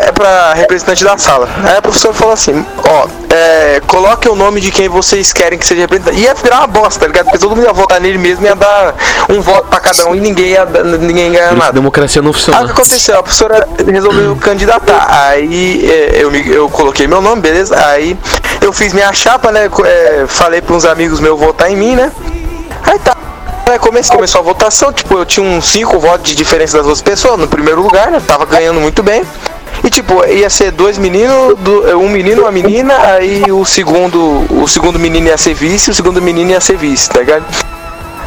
S5: a- pra representante da sala. Aí a professora falou assim, ó, é, coloque o nome de quem vocês querem que seja representante. Ia virar uma bosta, tá ligado? Porque todo mundo ia votar nele mesmo, ia dar um voto pra cada um e ninguém ia, ninguém ia ganhar nada.
S6: democracia não
S5: Aí o
S6: funciona.
S5: que aconteceu? A professora resolveu candidatar. Aí é, eu, me- eu coloquei meu nome, beleza? Aí eu fiz minha chapa, né? é, falei para uns amigos meus votar em mim, né? Aí tá. Aí começou, começou a votação, tipo, eu tinha uns 5 votos de diferença das outras pessoas no primeiro lugar, né? Tava ganhando muito bem. E tipo, ia ser dois meninos, do- um menino uma menina, aí o segundo, o segundo menino ia ser vice, o segundo menino ia ser vice, tá ligado?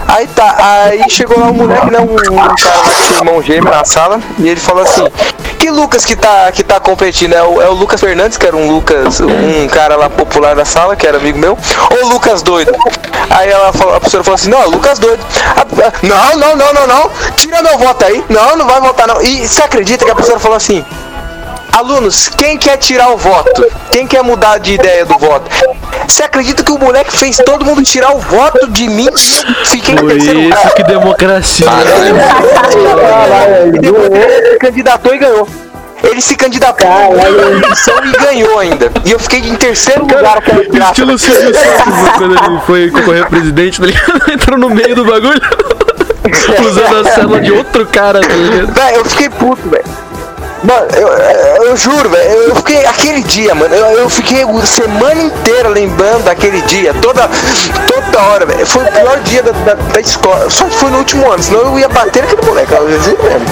S5: Aí tá, aí chegou lá um moleque, né? Um, um cara lá que tinha irmão gêmeo na sala, e ele falou assim, que Lucas que tá, que tá competindo? É o, é o Lucas Fernandes, que era um Lucas, um cara lá popular da sala, que era amigo meu, ou Lucas doido? Aí ela falou, a professora falou assim, não, é Lucas doido. Não, não, não, não, não, tira meu voto aí. Não, não vai votar não. E você acredita que a professora falou assim, Alunos, quem quer tirar o voto? Quem quer mudar de ideia do voto? Você acredita que o moleque fez todo mundo tirar o voto de mim fiquei em
S6: Por
S5: terceiro lugar?
S6: isso que democracia.
S5: E depois ele se candidatou e ganhou. Ele se candidatou na eleição e ganhou ainda. E eu fiquei em terceiro lugar.
S6: Estilo Silvio Santos, quando ele foi concorrer a presidente, tá ligado? Entrou no meio do bagulho. Usando a célula de outro cara, tá ligado?
S5: Véi, eu fiquei puto, velho. Mano, eu, eu, eu juro, velho, eu fiquei aquele dia, mano, eu, eu fiquei a semana inteira lembrando daquele dia, toda, toda hora, velho. Foi o pior dia da, da, da escola. Só que foi no último ano, senão eu ia bater naquele moleque, eu ia dizer mesmo.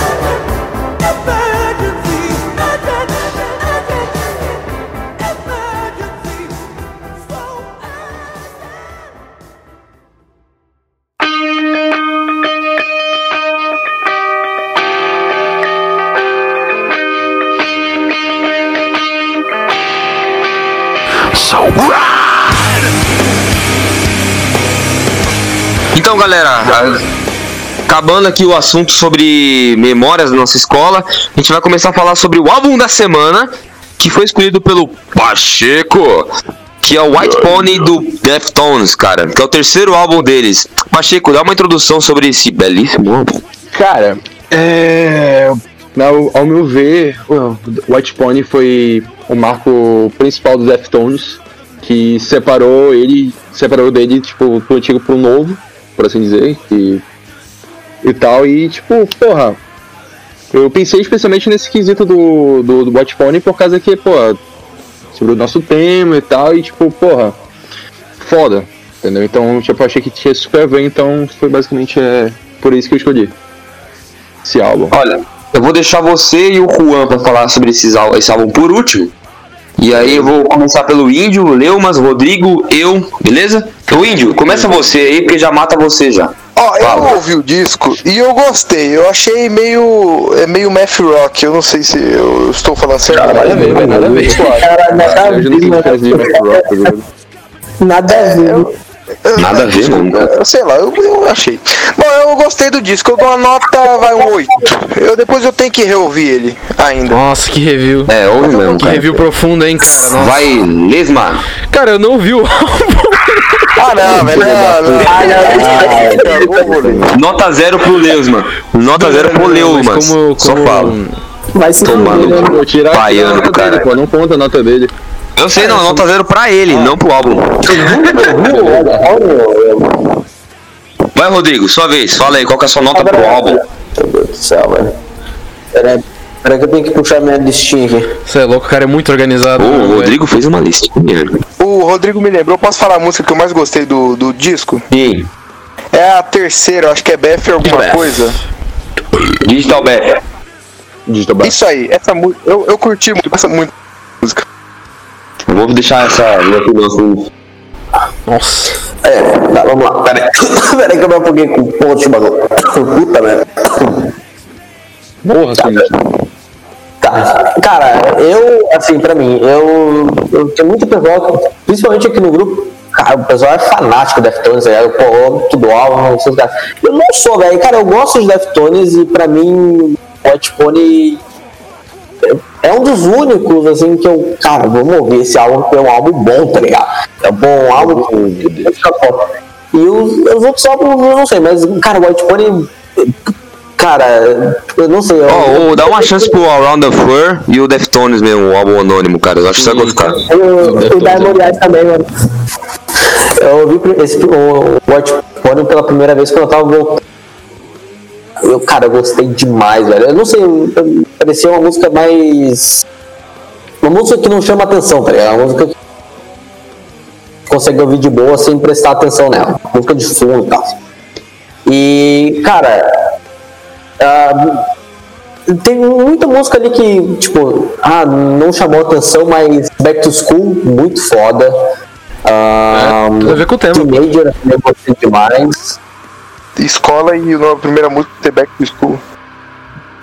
S3: Galera, acabando aqui o assunto sobre memórias da nossa escola, a gente vai começar a falar sobre o álbum da semana, que foi escolhido pelo Pacheco, que é o White Pony do Deftones, cara, que é o terceiro álbum deles. Pacheco, dá uma introdução sobre esse belíssimo álbum.
S7: Cara, é. Ao, ao meu ver, o White Pony foi o marco principal do Deftones, que separou ele, separou dele, tipo, pro antigo pro novo, por assim dizer, e, e tal, e tipo, porra, eu pensei especialmente nesse quesito do, do, do White Pony por causa que, pô, sobre o nosso tema e tal, e tipo, porra, foda, entendeu? Então, tipo, eu achei que tinha super ver, então foi basicamente é, por isso que eu escolhi esse álbum.
S3: Olha, eu vou deixar você e o Juan pra falar sobre esses esse álbum por último. E aí eu vou começar pelo Índio, Leumas, Rodrigo, eu, beleza? O Índio, começa você aí, porque já mata você já.
S5: Ó, eu
S3: Fala.
S5: ouvi o disco e eu gostei. Eu achei meio. É meio math rock. Eu não sei se eu estou falando certo.
S6: Nada a ver, nada a ver.
S8: Cara, nada a
S7: Eu
S8: ver? Nada a ver.
S3: Nada a ver, mano.
S5: Eu sei lá, eu, eu achei. Bom, eu gostei do disco. Eu dou uma nota, vai um 8. Eu, depois eu tenho que reouvir ele ainda.
S6: Nossa, que review.
S3: É, ouve mesmo,
S6: Que
S3: cara.
S6: review profundo, hein, cara? Nossa.
S3: Vai, Lesma.
S6: Cara, eu não vi o álbum.
S5: Ah, não, velho. Não, não.
S3: Nota zero pro Leusma. Nota zero pro
S6: Mas
S3: Leumas.
S6: como,
S3: Só
S6: como-
S3: falo.
S8: Vai se
S3: Tomando.
S8: fuder, né?
S7: Vou tirar aqui
S3: Baiano
S7: a nota
S3: do
S7: dele, pô, não conta a nota dele.
S3: Eu sei, não, nota zero pra ele, não pro álbum. Vai, Rodrigo, sua vez. Fala aí, qual que é a sua nota pro álbum?
S4: Meu Deus do céu, velho. Pera aí, pera aí que eu tenho que puxar minha listinha aqui.
S6: Você é louco, o cara é muito organizado. Né,
S3: o
S6: velho?
S3: Rodrigo fez uma lista.
S5: O Rodrigo me lembrou. Posso falar a música que eu mais gostei do, do disco?
S3: Sim.
S5: É a terceira, acho que é BF alguma
S6: BF.
S5: coisa.
S3: Digital Bad.
S7: Digital.
S5: Isso aí, essa música. Eu, eu curti muito essa mu- música.
S3: Eu Vou deixar essa minha opinião assim.
S6: Nossa.
S4: É, tá, vamos lá. Pera aí. Pera aí que eu me afoguei com porra de bagulho. Puta merda.
S7: Porra, assim,
S4: Tá. Cara, eu, assim, pra mim, eu, eu tenho muito pessoal, principalmente aqui no grupo, cara, o pessoal é fanático de Deftones? Pô, eu amo tudo álbum, vocês caras. Eu não sou, velho. Cara, eu gosto de Deftones e pra mim, o White Pony é um dos únicos, assim, que eu, cara, vamos ouvir esse álbum, porque é um álbum bom, tá ligado? É um bom álbum. E os, os outros álbuns, eu não sei, mas, cara, o White Pony, cara, eu não sei. eu-
S3: ô, dá uma chance pro Around the Fur e o Deftones mesmo, o álbum anônimo, cara. Eu acho que você vai gostar.
S8: O, o Diamond Eyes também, mano.
S4: Eu ouvi esse, o White Pony pela primeira vez quando eu tava voltando. Eu, cara, eu gostei demais, velho. Eu não sei, parecia uma música mais. Uma música que não chama atenção, tá ligado? Uma música que consegue ouvir de boa sem prestar atenção nela. Música de fundo e tal. E, cara. ah, tem muita música ali que, tipo, ah, não chamou atenção, mas Back to School, muito foda. Ah,
S6: É, tudo a ver com o tema.
S4: Teenager, eu gostei demais.
S5: Escola e a primeira música The Back to School.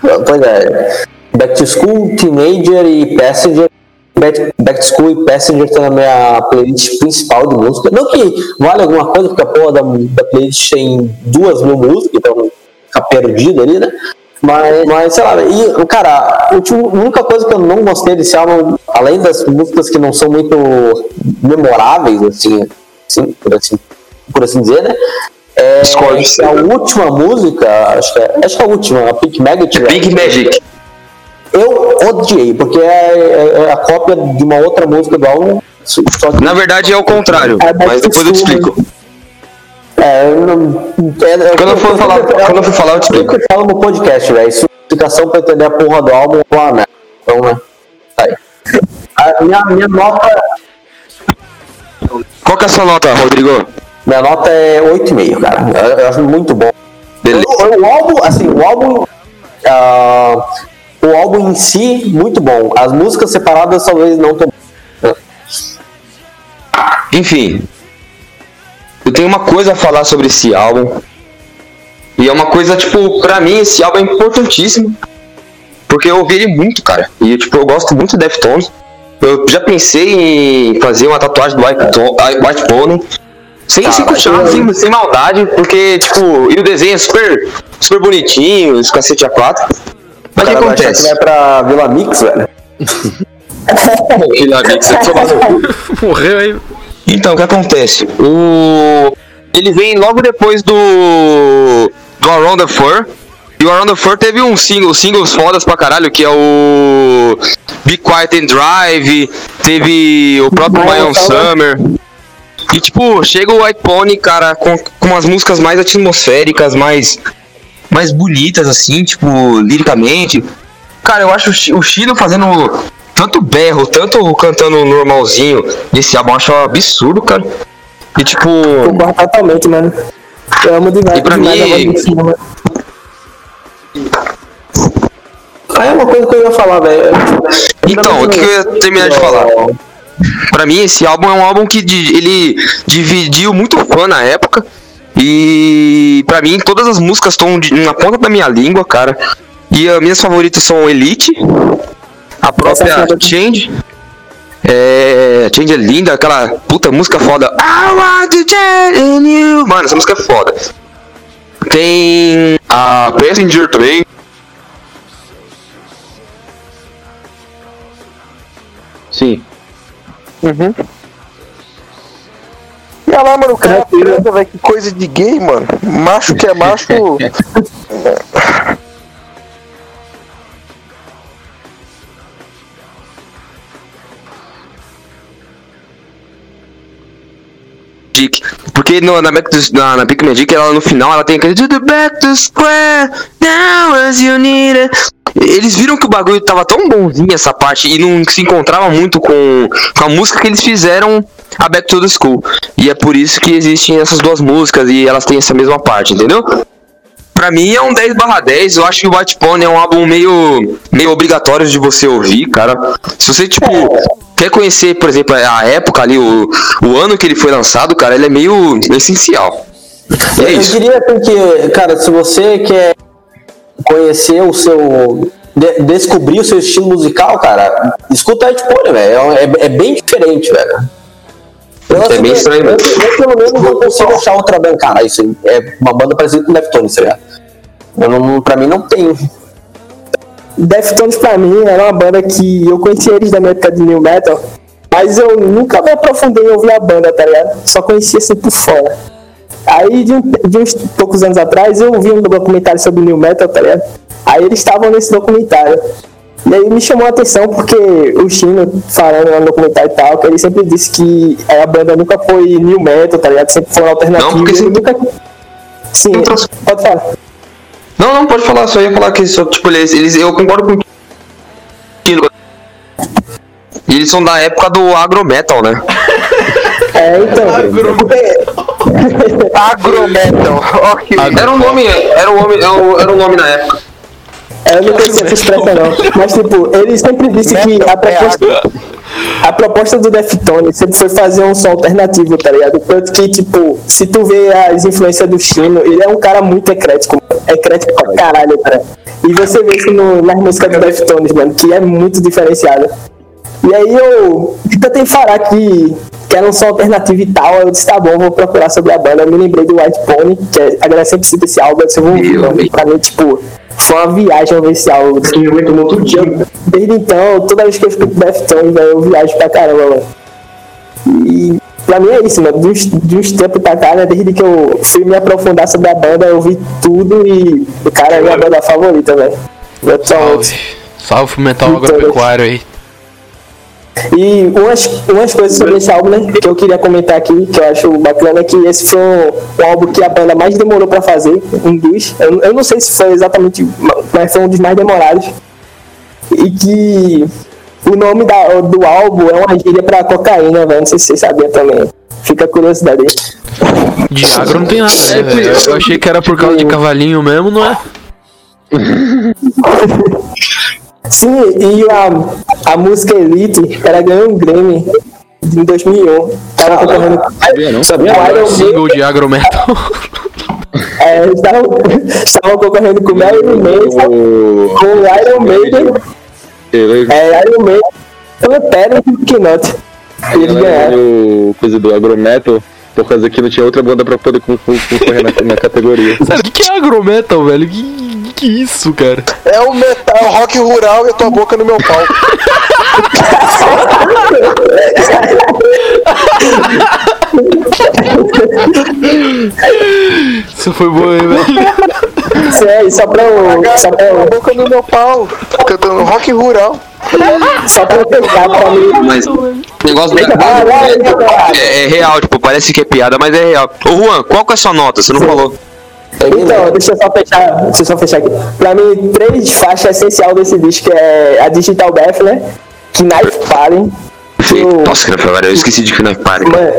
S4: Pois é. Back to School, Teenager e Passenger. Back, Back to School e Passenger estão na minha playlist principal de música. Não que vale alguma coisa, porque a porra da, da playlist tem duas mil músicas, então fica perdido ali, né? Mas, mas sei lá, e, cara, a única coisa que eu não gostei desse álbum, além das músicas que não são muito memoráveis, assim, assim, por, assim por assim dizer, né? É, que a última música, acho que é, acho que é a última, a Pink Maggot.
S3: Big Magic.
S4: Eu odiei, porque é, é- é a cópia de uma outra música do álbum.
S3: Na verdade é o contrário,
S4: É,
S3: mas depois eu te explico.
S4: É, eu não- é, é-
S3: Quando eu for falar- quando eu for falar, eu te explico.
S4: Eu falo no podcast, velho. Isso é explicação pra entender a porra do álbum é uma merda. Então, né? Tá aí. A minha, minha nota.
S3: Qual que é a sua nota, Rodrigo?
S4: Minha nota é 8,5, cara. Eu, eu acho muito bom.
S3: Beleza.
S4: O, o álbum, assim, o álbum. ah, o álbum em si, muito bom. As músicas separadas talvez não tão.
S3: Enfim, eu tenho uma coisa a falar sobre esse álbum. E é uma coisa, tipo, pra mim esse álbum é importantíssimo. Porque eu ouvi ele muito, cara. E, tipo, eu gosto muito de Deftones. Eu já pensei em fazer uma tatuagem do White, ah, White Pony. Sem, sem puxar, sem, sem maldade, porque, tipo, e o desenho é super, super bonitinho, os cacete A4. Mas o que
S4: achar que
S3: acontece?
S4: vai pra Vila Mix, velho.
S3: Vila Mix, é.
S6: Morreu aí.
S3: Então, o que acontece? O... Ele vem logo depois do. do Around the Fur. E o Around the Fur teve um single, singles fodas pra caralho, que é o. Be Quiet and Drive. Teve o próprio
S8: My Own
S3: Summer. E tipo, chega o Pony, cara, com, com umas músicas mais atmosféricas, mais. mais bonitas, assim, tipo, liricamente. Cara, eu acho o Chi- o Chino fazendo tanto berro, tanto cantando normalzinho nesse álbum, eu acho absurdo, cara. E tipo.
S8: Concordo totalmente, mano. Eu amo demais.
S3: E pra
S8: demais
S3: mim-.
S8: Aí é uma coisa que eu ia falar, velho.
S3: Então, o que eu ia terminar de falar? Pra mim, esse álbum é um álbum que ele dividiu muito fã na época. E pra mim, todas as músicas estão na ponta da minha língua, cara. E as minhas favoritas são Elite, a própria
S8: é
S3: Change. É. Change é linda, aquela puta música foda. I want to change in you. Mano, essa música é foda. Tem a Passenger também.
S7: Sim.
S5: E olha lá, mano, o cara transa, velho, que coisa de gay, mano. Macho que é macho.
S3: Porque no, na, Back to, na, na Big Magic, ela no final, ela tem aquele To the back to square, now as you need it. Eles viram que o bagulho tava tão bonzinho essa parte e não se encontrava muito com, com a música que eles fizeram a Back to the School. E é por isso que existem essas duas músicas e elas têm essa mesma parte, entendeu? Pra mim é um 10 barra 10, eu acho que o White Pony é um álbum meio, meio obrigatório de você ouvir, cara. Se você, tipo, quer conhecer, por exemplo, a época ali, o, o ano que ele foi lançado, cara, ele é meio essencial. É
S4: Eu
S3: isso.
S4: diria assim que, cara, se você quer conhecer o seu. de- descobrir o seu estilo musical, cara, escuta Ed Pony, velho. É, é- é bem diferente, velho. Eu,
S3: É bem estranho,
S4: eu, eu, pelo menos não consigo achar outra banda, cara. Isso é uma banda parecida com Deftones, tá ligado? Eu não, pra mim não tem.
S8: Deftones pra mim era uma banda que eu conhecia eles da minha época de New Metal, mas eu nunca me aprofundei em ouvir a banda, tá ligado? Só conhecia assim por fora. Aí de, um- de uns poucos anos atrás eu vi um documentário sobre New Metal, tá ligado? Aí eles estavam nesse documentário. E aí me chamou a atenção porque o Chino, falando no documentário e tal, que ele sempre disse que a banda nunca foi New Metal, tá ligado? Sempre foi alternativo.
S3: Não, porque sempre-
S8: nunca... Sim,
S3: Não trouxe-
S8: pode falar.
S3: Não, não, pode falar, só ia falar que só, tipo, eles, eles eu concordo com. E eles são da época do agrometal, né?
S8: É, então.
S5: Agrometal. Ó, que
S3: Era um nome, era um nome, era um- nome na época.
S8: Eu não conhecia essa expressão não. Mas tipo, ele sempre disse que a proposta, a proposta do Deftones sempre foi fazer um som alternativo, tá ligado? Tanto que, tipo, se tu vê as influências do Chino, ele é um cara muito eclético, mano. eclético pra caralho, cara. E você vê isso no, nas músicas do Deftones, mano, que é muito diferenciada. E aí eu tentei falar que, que era um som alternativo e tal, eu disse, tá bom, vou procurar sobre a banda. Eu me lembrei do White Pony, que é, a galera sempre cita esse álbum, eu disse, eu vou ouvir,
S3: Eu.
S8: Pra mim, tipo, foi uma viagem ouvir esse álbum. Eu- Desde então, toda vez que eu escuto Deftones, velho, eu viajo pra caramba, mano. E pra mim é isso, mano. De uns, de uns tempos pra cá, né? Desde que eu fui me aprofundar sobre a banda, eu vi tudo e o cara é minha banda favorita, velho.
S6: Salve. Salve pro metal agropecuário aí.
S8: E umas, umas coisas sobre esse álbum, né, que eu queria comentar aqui, que eu acho bacana, é que esse foi um, um álbum que a banda mais demorou pra fazer, um dos. Eu, eu não sei se foi exatamente, mas foi um dos mais demorados. E que o nome da, do álbum é uma gíria pra cocaína, velho. Não sei se vocês sabiam também. Fica a curiosidade aí.
S6: De agro não tem nada, né? Eu achei que era por causa de cavalinho mesmo, não é?
S8: Sim, e a, a música Elite, ela ganhou um Grammy em 2001. Tava concorrendo com
S7: Sabia não?
S4: Sabia?
S8: o Iron
S6: Single de agrometal.
S8: É, eles estavam estavam concorrendo com o Manson,
S7: O...
S8: com o Iron Maiden,
S7: Ele
S8: é, Iron Maiden, Pantera e Slipknot. E eles ganharam.
S7: o coisa do agrometal por causa que não tinha outra banda pra poder con- con- concorrer na, na categoria.
S6: Sério, o que, que é agrometal, velho? Que, que, isso, cara?
S5: É o metal, é o rock rural e a tua boca no meu pau.
S6: Isso foi bom, hein, velho?
S8: Isso é, só pra eu, só pra
S5: A
S8: eu,
S5: boca no meu pau. Cantando rock rural.
S8: só pra eu tentar pra mim.
S3: Mas o negócio da
S8: vai.
S3: é, é real, tipo, parece que é piada, mas é real. Ô Juan, qual que é a sua nota? Você não falou.
S8: Então, deixa eu só fechar, deixa eu só fechar aqui. Pra mim, três faixas essenciais desse disco é a Digital Death, né? Knife Party. que o-
S3: Nossa, cara, agora eu esqueci de que é pare.
S8: Mano,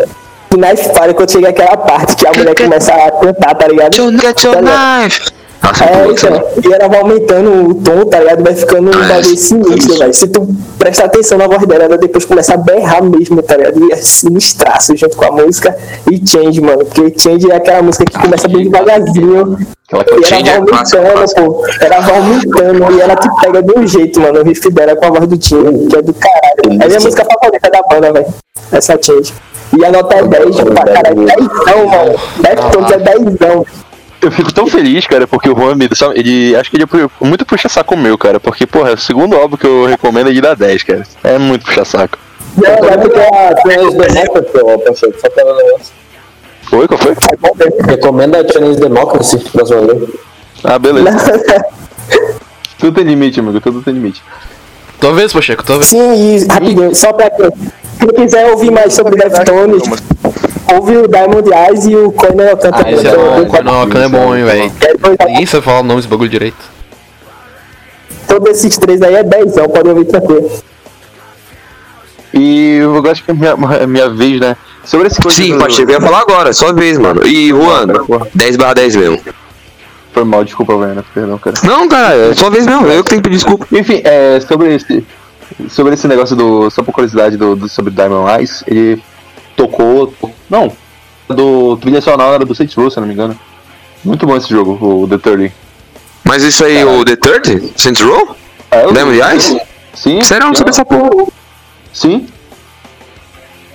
S8: Knife para quando chega aquela parte que a mulher começa a cantar, tá ligado?
S3: Get your
S8: Tá
S3: knife. Nossa,
S8: É, então, e ela vai aumentando o tom, tá ligado? Vai ficando um bagulho sinistro, velho. Se tu prestar atenção na voz dela, ela depois começa a berrar mesmo, tá ligado? E é sinistraço junto com a música e Change, mano. Porque Change é aquela música que começa bem devagarzinho.
S7: Aquela
S8: E ela vai
S3: é clássico,
S8: aumentando, pô. Ela vai aumentando e ela te pega de um jeito, mano. O riff dela com a voz do Change, que é do caralho. É a minha música favorita da banda, velho. Essa Change. E a nota é 10 pra caralho. 10 mano. Deftones é 10
S7: Eu fico tão feliz, cara, porque o Juan ele acho que ele é muito puxa saco meu, cara, porque porra, é o segundo álbum que eu recomendo é de dar 10, cara. É muito puxa saco.
S8: Não, é
S4: Ah, tem os Democracy, ó, parceiro, só pra negócio.
S7: Oi, qual foi?
S4: Recomenda a Chinese Democracy, próxima vez.
S7: Ah, beleza. Tudo tem limite, amigo, tudo tem limite.
S6: Tua vez, Pacheco, tua vez.
S8: Sim, e rapidinho, só pra quem, quem quiser ouvir mais sobre Deftones, ouve o Diamond Eyes e o Conan Ocan
S6: Ah, esse é não, Akan é bom, hein, velho.
S8: É
S6: Ninguém sabe falar o nome desse bagulho direito.
S8: Todos esses três aí é 10, pode ouvir tranquilo.
S7: E eu acho que é minha, minha vez, né? Sobre esse coisa
S3: Sim,
S7: do-
S3: Pacheco, eu ia falar agora, sua vez, mano. E, Juan, 10 barra 10 mesmo.
S7: Foi mal, desculpa, Vena, perdão, cara.
S3: Não, cara, é sua vez mesmo, eu que tenho que pedir desculpa.
S7: Enfim, é, sobre esse. Sobre esse negócio do. Só por curiosidade do, do- sobre Diamond Eyes, ele tocou. Não. Do trilha sonora do Saints Row, se não me engano. Muito bom esse jogo, o The 30.
S3: Mas isso aí, o The 30? Saints Row?
S7: É, o-
S3: Diamond Eyes?
S7: Sim.
S3: Eu não sabia essa porra.
S7: Sim.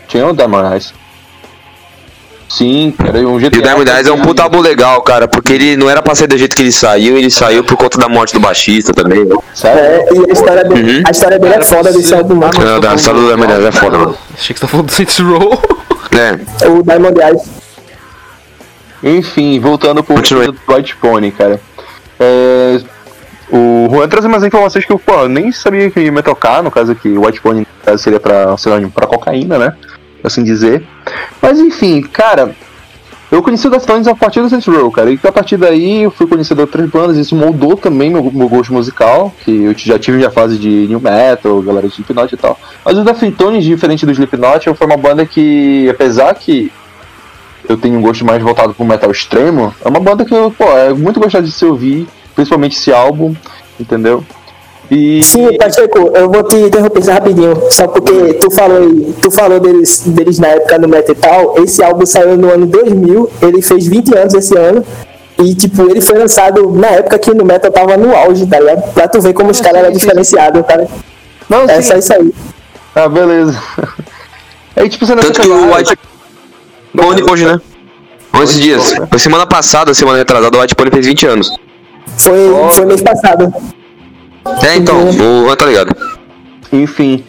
S7: Tinha o Diamond Eyes. Sim, era um jeito
S3: E o Diamond Eyes é um puta álbum legal, cara, porque ele não era pra ser do jeito que ele saiu, ele saiu por conta da morte do baixista também. né?
S7: Sério?
S8: É, e a história, dele,
S3: Uhum.
S8: a história dele é foda desse álbum, mano.
S3: Não, da história do Diamond Eyes é foda, mano.
S6: Achei que você tá falando do Saints Row.
S3: É,
S8: O Diamond Eyes.
S7: Enfim, voltando pro
S3: Continue.
S7: White Pony, cara. É, o Juan traz umas informações que eu pô, nem sabia que ia tocar, no caso que o White Pony no caso, seria pra, sinônimo pra cocaína, né? Assim dizer. Mas enfim, cara, eu conheci o Deftones a partir do Saints Row, cara. E a partir daí eu fui conhecer outras bandas, isso moldou também meu, meu gosto musical, que eu já tive minha fase de new metal, galera de Slipknot e tal. Mas o Deftones, diferente do Slipknot, foi uma banda que, apesar que eu tenho um gosto mais voltado pro metal extremo, é uma banda que eu, pô, é muito gostado de se ouvir, principalmente esse álbum, entendeu? E
S8: Sim, Pacheco, eu vou te interromper rapidinho, só porque tu falou aí, tu falou deles, deles na época do Metal e tal, esse álbum saiu no ano 2000, ele fez 20 anos esse ano, e tipo, ele foi lançado na época que no Metal tava no auge, tá ligado? Pra tu ver como os caras eram diferenciados, cara.
S7: não,
S8: É
S7: sim,
S8: só isso aí.
S7: ah, beleza. Aí tipo, você não
S3: tanto que o White Pony hoje, né? 11 dias. Foi semana passada, semana retrasada, o White Pony fez 20 anos.
S8: Foi, foi mês passado.
S3: É, então, o tá ligado.
S7: Enfim.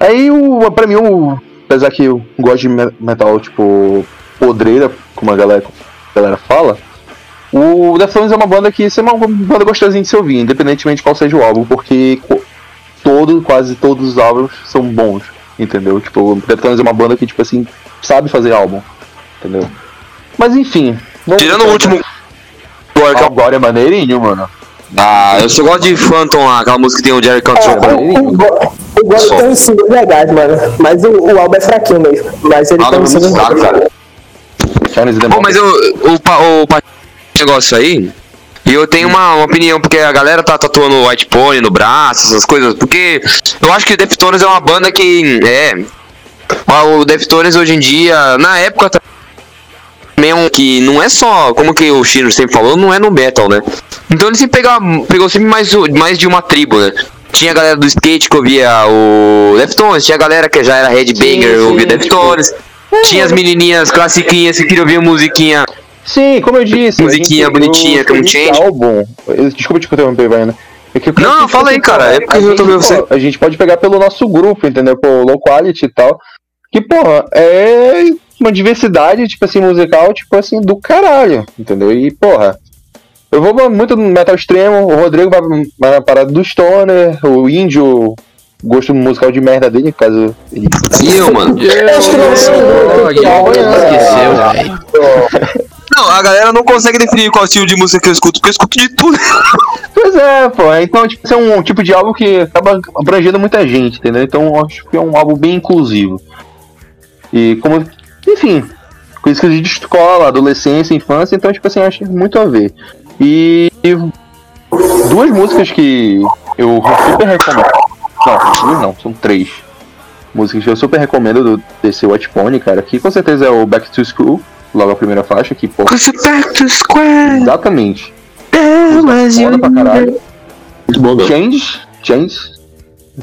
S7: Aí o pra mim o apesar que eu gosto de me- metal tipo podreira, como a galera, a galera fala, o Deftones é uma banda que é uma banda gostosinha de se ouvir, independentemente de qual seja o álbum, porque todo, quase todos os álbuns são bons, entendeu? Tipo, o Deftones é uma banda que tipo assim sabe fazer álbum, entendeu? Mas enfim,
S3: Tirando o último. É
S7: agora é maneirinho, mano.
S3: Ah, eu só gosto de Phantom lá, aquela música que tem o Jerry Cantrell.
S8: O, o, Go- o Golo
S3: Só.
S8: tem uns singles legais, mano. Mas o, o álbum é fraquinho mesmo. Mas ele
S3: Ah,
S8: singles
S3: muito fraco, cara. Bom, mas eu, o, o pa- negócio aí, e eu tenho uma, uma opinião, porque a galera tá tatuando White Pony no braço, essas coisas, porque eu acho que o Deftones é uma banda que, é, o Deftones hoje em dia, na época também é que não é só, como que o Chino sempre falou, não é no metal, né? Então ele sempre pegava, pegou sempre mais, mais de uma tribo, né? Tinha a galera do skate que ouvia o Deftones, tinha a galera que já era headbanger
S7: sim,
S3: ouvia Deftones, tinha as menininhas classiquinhas que queriam ouvir musiquinha
S7: Sim, como eu disse.
S3: Musiquinha
S7: gente-
S3: bonitinha,
S7: o-
S3: com um
S7: esse
S3: change.
S7: álbum. Desculpa te interromper, Vaiana. É que
S3: Não, fala aí, cara, é porque
S7: a
S3: eu tô vendo você.
S7: A gente pode pegar pelo nosso grupo, entendeu? Pô, low quality e tal. Que, porra, é uma diversidade, tipo assim, musical, tipo assim, do caralho, entendeu? E, porra, eu vou muito no metal extremo, o Rodrigo vai, vai na parada do Stoner, o Índio, gosto musical de merda dele, caso ele.
S3: E eu, mano?
S6: Esqueceu.
S3: Não, a galera não consegue definir qual estilo de música que eu escuto, porque eu escuto de tudo.
S7: Pois é, pô. Então, tipo, é um tipo de álbum que acaba abrangendo muita gente, entendeu? Então, eu acho que é um álbum bem inclusivo. E como enfim, coisas de escola, adolescência, infância, então, tipo assim, acho muito a ver. E duas músicas que eu super recomendo. Não, duas não, são três. Músicas que eu super recomendo do, desse Watch Pony, cara, que com certeza é o Back to School, logo a primeira faixa, que, pô.
S3: Back to square.
S7: Exatamente.
S3: mas
S7: Foda pra caralho.
S4: Muito bom.
S7: Change? Change?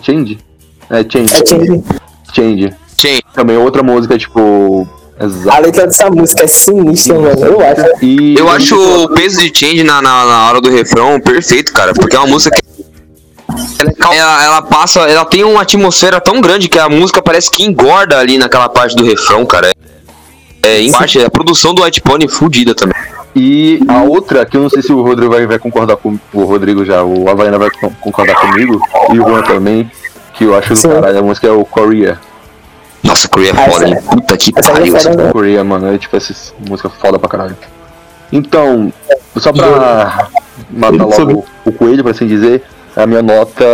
S7: Change? É, Change.
S8: É, tinha-
S7: Change. Também outra música, tipo.
S8: A
S7: Exato.
S8: letra dessa música é sinistra, mano. Eu acho.
S7: E
S3: Eu acho o peso de change na, na, na hora do refrão perfeito, cara, porque é uma música que. Ela, é ela, ela passa, ela tem uma atmosfera tão grande que a música parece que engorda ali naquela parte do refrão, cara. É, em parte, a produção do White Pony é fudida também.
S7: E a outra, que eu não sei se o Rodrigo vai, vai concordar com o Rodrigo já, o Havaiana vai con- concordar comigo, e o Juan também, que eu acho do caralho, a música é o Korea.
S3: Nossa, Korea é foda,
S8: essa-?
S3: Puta que
S8: essa
S3: pariu.
S8: é
S3: essa
S8: né?
S7: Korea, mano, é tipo essa música foda pra caralho. Então, só pra matar logo o coelho, pra assim dizer, a minha nota.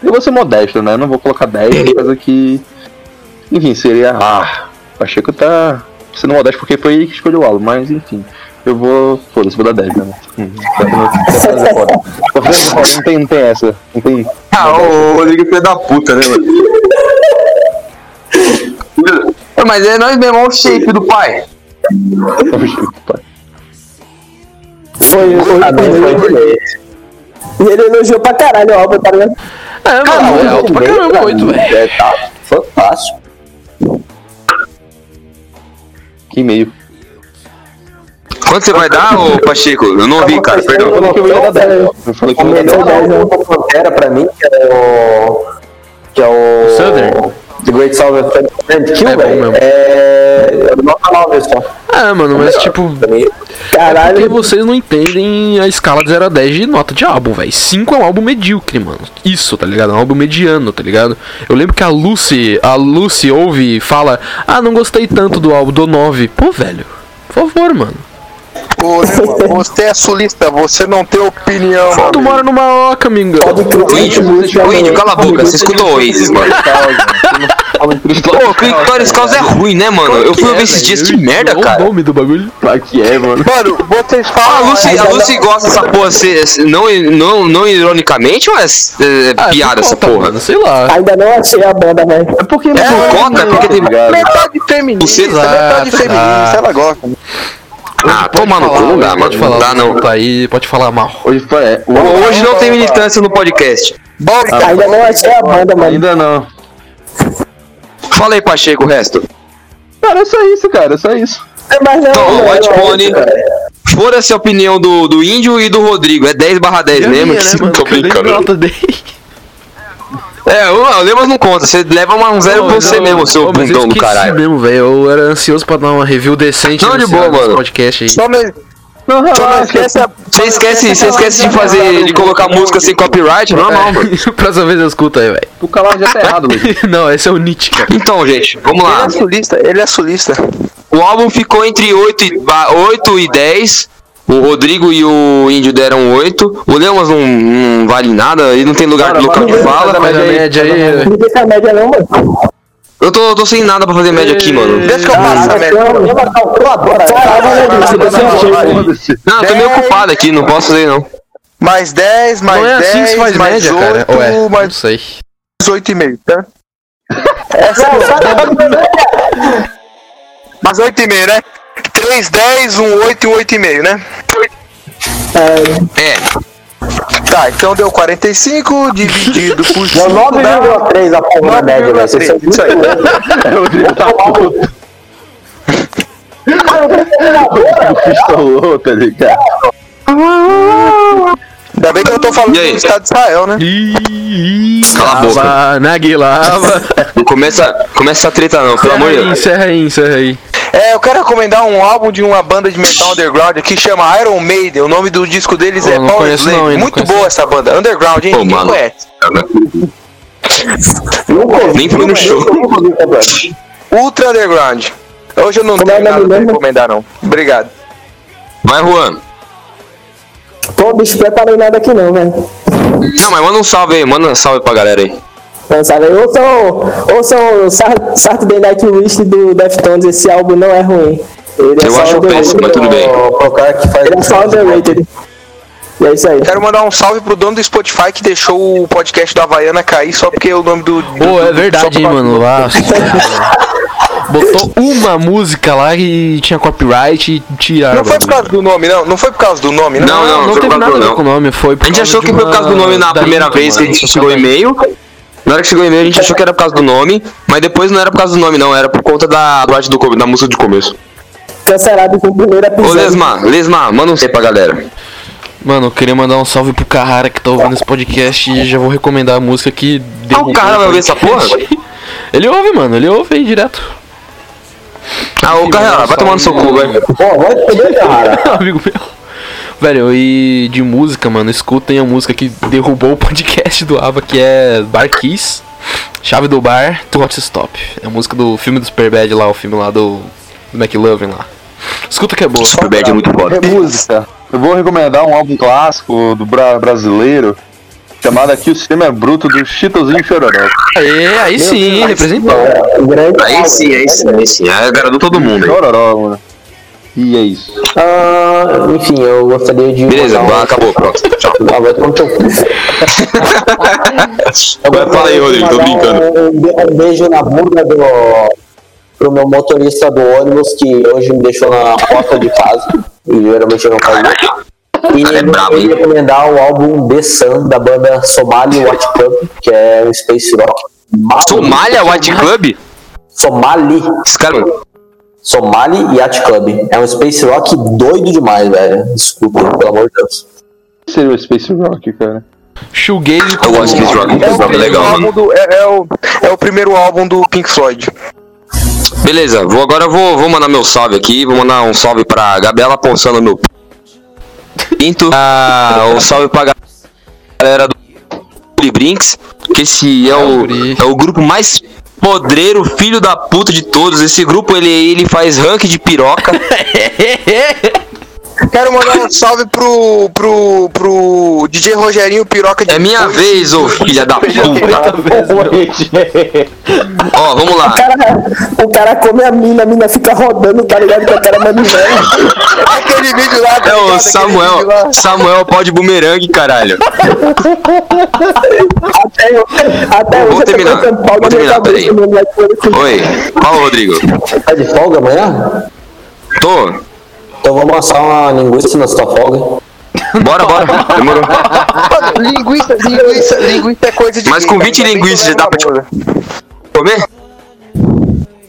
S7: Eu vou ser modesto, né? Não vou colocar 10, coisa que. Enfim, seria. Ah, o Pacheco tá sendo modesto porque foi ele que escolheu o álbum, mas enfim. Eu vou. Foda-se, vou dar 10, né? Hum, vendo? Fazendo foda. Tô fazendo foda, não tem, não tem essa. Não tem.
S3: Ah, o Rodrigo é filho da puta, né, mano? Mas é nós mesmo, olha o shape do pai.
S8: Foi o E ele elogiou pra caralho o álbum, tá ligado?
S6: É, mano, é alto pra caramba, oito, velho.
S4: É, tá fantástico.
S7: Que e-mail.
S3: Quanto você vai dar, ô Pacheco? Eu não ouvi, cara, perdão.
S7: Eu falei que eu ia dar 10. Eu falei que eu
S4: O
S7: ia dar 10.
S4: melhor álbum da Pantera pra mim, que é o. Que é o.
S6: Southern.
S4: The Great Southern Kill,
S6: É bom
S4: velho.
S6: mesmo.
S4: É. Eu não nove só.
S6: É, mano, mas tipo.
S4: Mim.
S6: Porque
S8: Caralho.
S6: vocês não entendem a escala de 0 a 10 de nota de álbum, velho. 5 é um álbum medíocre, mano. Isso, tá ligado? É um álbum mediano, tá ligado? Eu lembro que a Lucy, a Lucy ouve e fala: Ah, não gostei tanto do álbum, dou 9. Pô, velho, por favor, mano.
S5: Ô, Lema, você é sulista, você não tem opinião.
S6: Tu
S5: amigo.
S6: mora numa oca, amigo.
S8: Pode crer.
S3: O índio, o índio, cala a boca, você escutou o Oasis, mano. Pô, o Clitóris Causa é ruim, né, mano? Eu fui ouvir esses dias, que merda,
S6: o
S3: cara.
S6: nome do bagulho.
S7: Claro que é, mano.
S5: Mano, vocês
S3: A
S5: falam.
S3: Lucy, a Lucy gosta dessa porra se- se- não, não, não ironicamente ou é, é
S6: Ah,
S3: piada
S6: por
S3: essa
S6: conta,
S3: porra?
S6: Mano, sei lá.
S8: Ainda não achei a banda, velho.
S7: É porque
S3: Por conta, é porque tem.
S5: Metade feminista,
S3: Você-
S5: metade feminista, ela gosta.
S3: Ah, toma no cu, não dá, mano.
S6: Pode
S3: Não
S6: falar,
S3: dá, não.
S6: Tá aí, pode falar mal.
S7: Hoje. É, o-
S3: Hoje não tem militância no podcast.
S8: Ainda não achei a banda, mano.
S7: Ainda não.
S3: Fala aí, Pacheco, o resto.
S7: Cara, é só isso, cara, é só isso.
S8: É mais não.
S3: Então,
S8: não,
S3: White
S8: não,
S3: Pony.
S8: não,
S3: Fora-se a opinião do, do índio e do Rodrigo. É 10 barra 10 mesmo.
S6: né,
S3: que
S6: mano?
S3: tô brincando. É, o Lemas não conta. Você leva uma- um zero pra você
S6: Não,
S3: mesmo, seu
S6: não,
S3: bundão do caralho.
S6: mesmo, velho. Eu era ansioso pra dar uma review decente
S3: Não, de boa,
S6: nesse
S3: mano.
S6: podcast aí.
S5: Só me.
S7: Não,
S5: Só não esquece a.
S3: Você esquece, você esquece de fazer, de colocar música sem copyright? Normal, mano.
S6: É, próxima vez eu escuto aí, velho.
S7: O calar já tá errado, Luiz.
S6: Não, esse é o Nietzsche, cara.
S3: Então, gente, vamos
S5: Ele
S3: lá.
S5: é sulista, ele é sulista.
S3: O álbum ficou entre 8 e, ba- 8 e 10. O Rodrigo e o Índio deram 8. O Lemas não, não vale nada, ele não tem lugar
S7: Cara,
S3: no local
S7: muito,
S3: fala.
S6: Faz a média aí.
S8: Não tem essa média não, mano.
S3: Eu tô, tô sem nada pra fazer média aqui, mano.
S5: Deixa que eu passo a média.
S8: Não, né.
S3: Não, eu tô meio ocupado aqui, não posso fazer não.
S5: Mais 10, mais
S6: Não é
S5: 10,
S6: assim que se faz
S5: mais
S6: média,
S5: 8,
S6: cara. Ou é? Não
S5: mais
S6: sei.
S5: 8,5, tá? Essa Mais 8,5, né? 3, 10, 1, 8 e um 8,5, né?
S3: É,
S5: Tá, então deu 45 dividido por 5.
S4: Deu 9,3 a porra da média, velho. Vocês são
S5: 9,3. Isso aí.
S7: É, Rodrigo tá puto. Pistolou, tá ligado?
S5: Ainda bem que eu tô falando do Estado de Israel, né?
S6: Ih,
S3: Cala a boca.
S6: lava, Naguilava.
S3: não começa, começa essa treta não, pelo amor de Deus.
S6: encerra aí, encerra aí.
S5: É, eu quero recomendar um álbum de uma banda de metal underground que chama Iron Maiden. O nome do disco deles
S6: Pô,
S5: é
S6: não
S5: Power
S6: conheço
S5: Slave.
S6: não, não
S5: Muito
S6: conheço
S5: boa essa banda. Underground, hein?
S3: Pô,
S5: Ninguém
S3: mano.
S5: conhece.
S3: Nem fui no show.
S5: Ultra Underground. Hoje eu não
S8: Como é
S5: tenho nada pra recomendar, não. Obrigado.
S3: Vai, Juan.
S8: Pô, bicho, preparei nada aqui não, velho.
S3: Não, mas manda um salve aí, manda um salve pra galera aí.
S8: Lançado aí. Ouçam, ouçam o Sat- Saturday Night List do Deftones, esse álbum não é ruim. Ele é
S3: Eu
S8: só
S3: acho péssimo, mas tudo bem.
S4: O cara que faz
S8: Ele é só underrated. E é isso aí.
S5: Quero mandar um salve pro dono do Spotify que deixou o podcast da Havaiana cair só porque o nome do.
S6: Pô,
S5: do-
S6: é verdade, hein, mano. Lá. Botou uma música lá e tinha copyright e tiraram.
S5: Não foi por causa do nome, não. Não foi por causa do nome, não.
S3: Não, não,
S6: Não
S3: foi
S6: teve nada a ver
S3: não.
S6: com o nome, foi por
S3: A gente
S6: causa
S3: achou que foi por causa do nome na primeira vez que a gente chegou o e-mail. Na hora que chegou o e-mail, a gente achou que era por causa do nome, mas depois não era por causa do nome, não, era por conta da, do arte do, da música de começo.
S8: Cancelado com o primeiro
S3: Ô,
S8: episódio.
S3: Lesma, Lesma, manda um sei pra galera.
S6: Mano, eu queria mandar um salve pro Carrara que tá ouvindo esse podcast e já vou recomendar a música que
S3: Ah, o cara vai ouvir essa porra?
S6: Ele ouve, mano, ele ouve aí direto.
S3: Ah, ô, Carrera, vai tomar no seu cu, velho.
S4: Pô, vai poder, cara.
S6: Amigo meu. Velho, e de música, mano, escutem a música que derrubou o podcast do Ava, que é Bar Keys, Chave do Bar, To Hot Stop. É a música do filme do Superbad lá, o filme lá do, do McLovin lá. Escuta que é boa.
S3: Superbad é muito foda.
S7: É música. Eu vou recomendar um álbum clássico do bra brasileiro chamado aqui O Sistema é Bruto do Chitozinho Chororó.
S6: Aê, aí sim, representou.
S4: Grande
S3: Aí sim, aí sim, aí sim. Aí agradou todo mundo. aí.
S7: Chororó, mano. E é isso.
S4: Ah, enfim, eu gostaria de.
S3: Beleza,
S4: um-
S3: acabou, pronto. Tchau.
S4: Ah, vai tomar no teu cu.
S3: Fala aí, Rodrigo, tô brincando.
S4: Um beijo na bunda do, pro meu motorista do ônibus que hoje me deixou na porta de casa. E geralmente eu não faz isso. E
S3: é
S4: eu
S3: hein?
S4: recomendar o álbum The Sun da banda Somali Watch Club, que é um space rock.
S3: Somália White Club?
S4: Somali.
S3: Cara.
S4: Somali Yacht Club. É um space rock doido demais, velho. Desculpa, pelo amor de Deus.
S7: Seria o Space Rock, cara?
S6: Shoegaze
S3: Eu gosto de Space Rock,
S5: É
S3: é legal, mano.
S5: do- é, é o, é o primeiro álbum do Pink Floyd.
S3: Beleza, vou, agora eu vou, vou mandar meu salve aqui. Vou mandar um salve pra Gabriela Ponsando meu pinto. Ah, um salve pra galera do Brinks, que esse é o, é o grupo mais podreiro, filho da puta de todos. Esse grupo ele, ele faz rank de piroca.
S5: Quero mandar um salve pro, pro, pro DJ Rogerinho Piroca de
S3: É minha vez, ô filha da puta. Ó, vamos lá.
S8: O cara, o cara come a mina, a mina fica rodando, tá ligado? Com a cara manivela.
S5: Aquele vídeo lá, tá
S3: É o Samuel.
S5: lá.
S3: Samuel pode bumerangue, caralho.
S8: Até, eu- até
S3: Vou
S8: hoje eu tô
S3: terminar, vou terminar, peraí. Oi, fala, Rodrigo.
S4: Tá de folga amanhã?
S3: Tô.
S4: Então vamos assar uma linguiça na sua folga.
S3: Bora, bora. Demorou.
S5: Linguiça, linguiça, linguiça é coisa de.
S3: Mas com
S5: cara.
S3: 20
S5: Ainda bem que
S3: linguiças já dá pra te comer?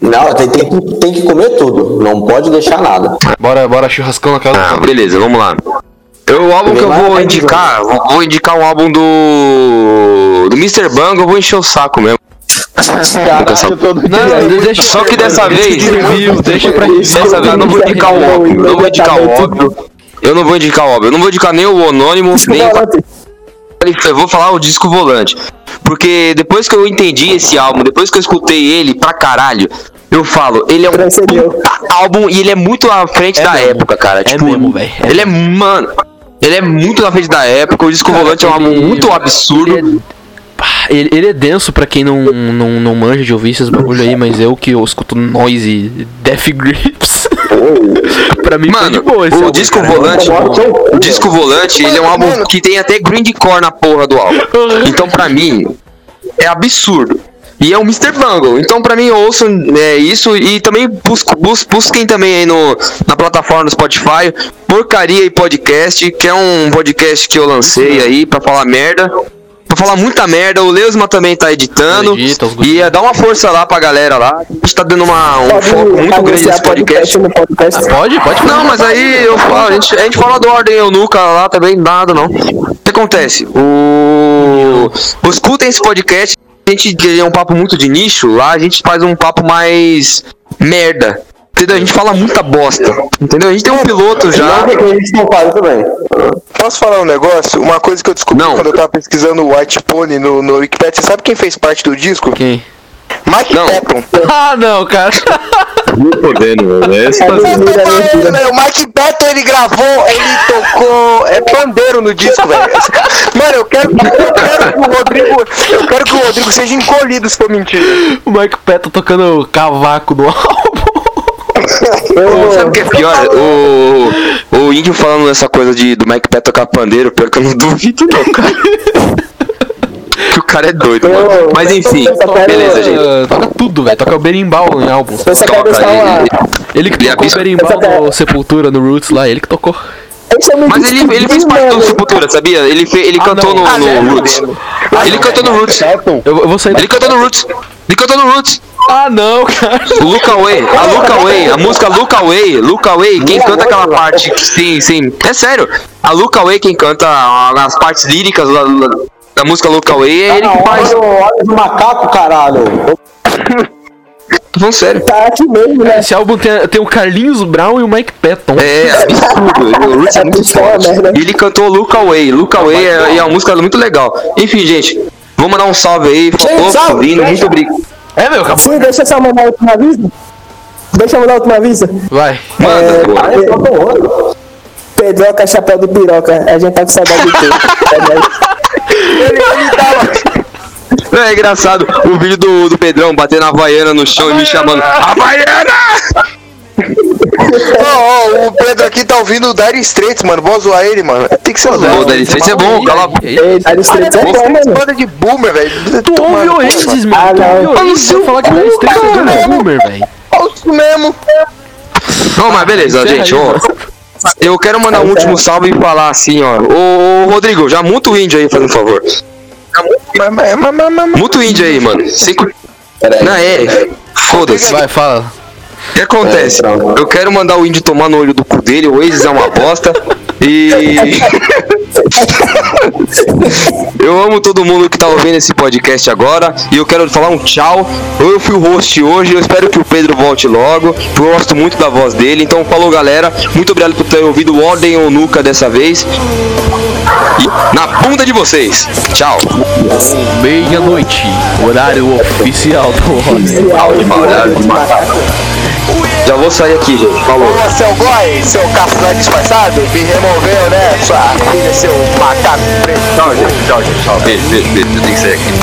S4: Não, tem, tem, que- tem que comer tudo. Não pode deixar nada.
S6: Bora, bora, churrascão na casa.
S3: Ah, beleza, vamos lá. Eu, o álbum que eu vou indicar, vou, vou indicar um álbum do. do Mr. Bang, eu vou encher o saco mesmo.
S7: Caralho, todo
S6: Não, deixa
S3: Só que dessa vez.
S6: review, deixa pra.
S3: Dessa vez eu não vou indicar o óbvio. Não vou indicar o óbvio. Eu não vou indicar o óbvio. Eu não vou indicar nem o anônimo, nem o Eu vou falar o disco volante. Porque depois que eu entendi esse álbum, depois que eu escutei ele pra caralho, eu falo, ele é um álbum e ele é muito à frente da
S6: mesmo.
S3: época, cara.
S6: É
S3: tipo,
S6: mesmo, véi. É
S3: ele é, mano. Ele é muito na frente da época. O disco volante é um álbum muito absurdo.
S6: Ele é, pá, ele, é denso pra quem não, não, não manja de ouvir esses bagulho aí, mas eu que eu escuto noise, death grips. pra mim foi de
S3: Mano,
S6: boa esse
S3: o
S6: álbum,
S3: disco
S6: cara.
S3: volante, o disco volante, ele é um álbum que tem até grindcore na porra do álbum. Então pra mim é absurdo. E é o Mr. Bungle. Então pra mim ouçam é, isso e também busco, bus, busquem também aí no, na plataforma do Spotify Porcaria e Podcast, que é um podcast que eu lancei aí pra falar merda. Pra falar muita merda, o Leusma também tá editando.
S6: Edita,
S3: E é, dá uma força lá pra galera lá. A gente tá dando uma, um foco muito grande nesse podcast.
S8: podcast.
S6: Pode, pode.
S3: Não, mas aí eu falo, a gente, a gente fala do Ordem Eunuca lá também, nada não. O que acontece? O. o Escutem esse podcast, a gente é um papo muito de nicho, lá a gente faz um papo mais merda. Entendeu? A gente fala muita bosta. Entendeu? A gente tem um piloto já.
S4: Não, a gente não faz também.
S5: Posso falar um negócio? Uma coisa que eu descobri
S3: Não.
S5: quando eu tava pesquisando o White Pony no, no Wikipedia. Você sabe quem fez parte do disco?
S6: Quem?
S5: Mike
S3: Não.
S5: Patton.
S6: Ah, não, cara.
S7: Não podendo. Essa
S8: É é mentira.
S5: Velho, O Mike Patton ele gravou, ele tocou é pandeiro no disco, velho. Mano, eu quero, eu quero que o Rodrigo, eu quero que o Rodrigo seja encolhido se for mentira.
S6: O Mike Patton tocando cavaco no álbum.
S3: Sabe o que é pior? O, o índio falando essa coisa de, do Mike Patton tocar pandeiro, pior que eu não duvido não, cara. que o cara é doido, mano. Mas enfim, beleza, gente.
S6: Ah, Toca tudo, velho. Toca o berimbau em álbum.
S3: Toca, ele-
S6: Ele que tocou o berimbau no Sepultura, no Roots lá, ele que tocou.
S8: É
S3: Mas ele, ele fez parte do Sepultura, sabia? Ele, fe, ele cantou
S6: não.
S3: no,
S6: Ah,
S3: no
S5: não.
S3: Roots. Ele cantou no Roots.
S6: Eu, eu vou sair
S3: Ele cantou no Roots. Ele cantou no Roots.
S6: Ah, não, cara.
S3: O Luca Way, a Luca Way, a música Luca Way, Luca Way, quem canta aquela parte que sim, sim, é sério. A Luca Way quem canta as partes líricas da, da música Luca Way é ele que faz.
S4: Olha, do macaco, caralho.
S3: Tô falando sério.
S8: Tá aqui mesmo, né?
S6: Esse álbum tem, tem o Carlinhos Brown e o Mike Patton.
S3: É absurdo, o Roots é muito
S8: Pistola,
S3: forte.
S8: merda.
S3: E ele cantou Luca Way, Luca Way é, é uma música muito legal. Enfim, gente, vou mandar um salve aí, faltou,
S4: salve,
S3: tá vindo, muito obrigado.
S6: É, meu, acabou.
S8: Sim, deixa eu só mandar a última aviso. Deixa eu mandar a última aviso.
S6: Vai.
S3: Manda, pô.
S8: Pedroca, chapéu de piroca. A gente tá com saudade de tu. É.
S3: É engraçado o vídeo do, do Pedrão batendo a Havaiana no chão e me chamando Havaiana!
S5: Ó, ó, o Pedro aqui tá ouvindo o Dire Straits, mano. Vou zoar ele, mano. Tem que ser
S3: Pô,
S5: zoado.
S3: Dani, isso é bom, cala a boca.
S8: Dire Straits é bom, mano.
S5: Banda de boomer, velho.
S6: Tu ouve o Oasis, mano.
S8: Ah,
S6: Tu
S8: não.
S6: ouve o Oasis. Você falar que dá estrela é do boomer, velho.
S5: Isso mesmo.
S3: Não, mas beleza, gente,
S6: aí,
S3: ó. Eu quero mandar um último salve e falar assim, ó. Ô, ô, Rodrigo, já muta o índio aí, fazendo um favor.
S5: Mas, mas, mas, mas, mas,
S3: Muta o índio aí, mano. Cinco... Não, é. Foda-se.
S6: Vai, fala.
S3: O que acontece? Eu quero mandar o índio tomar no olho do cu dele, o Oasis é uma bosta. E. eu amo todo mundo que tá ouvindo esse podcast agora. E eu quero falar um tchau. Eu fui o host hoje, eu espero que o Pedro volte logo. Eu gosto muito da voz dele. Então falou galera. Muito obrigado por ter ouvido o Ordem ou Nuca dessa vez. E na bunda de vocês. Tchau.
S6: Meia-noite. Horário oficial do Rock.
S3: Já vou sair aqui, gente. Falou.
S5: Ô, seu goi, seu cafuné disfarçado, me removeu, né? Sua filha, seu macaco preto.
S3: Tchau, gente. Tchau, gente. Tchau. Beijo, beijo, beijo. Eu tenho que sair aqui.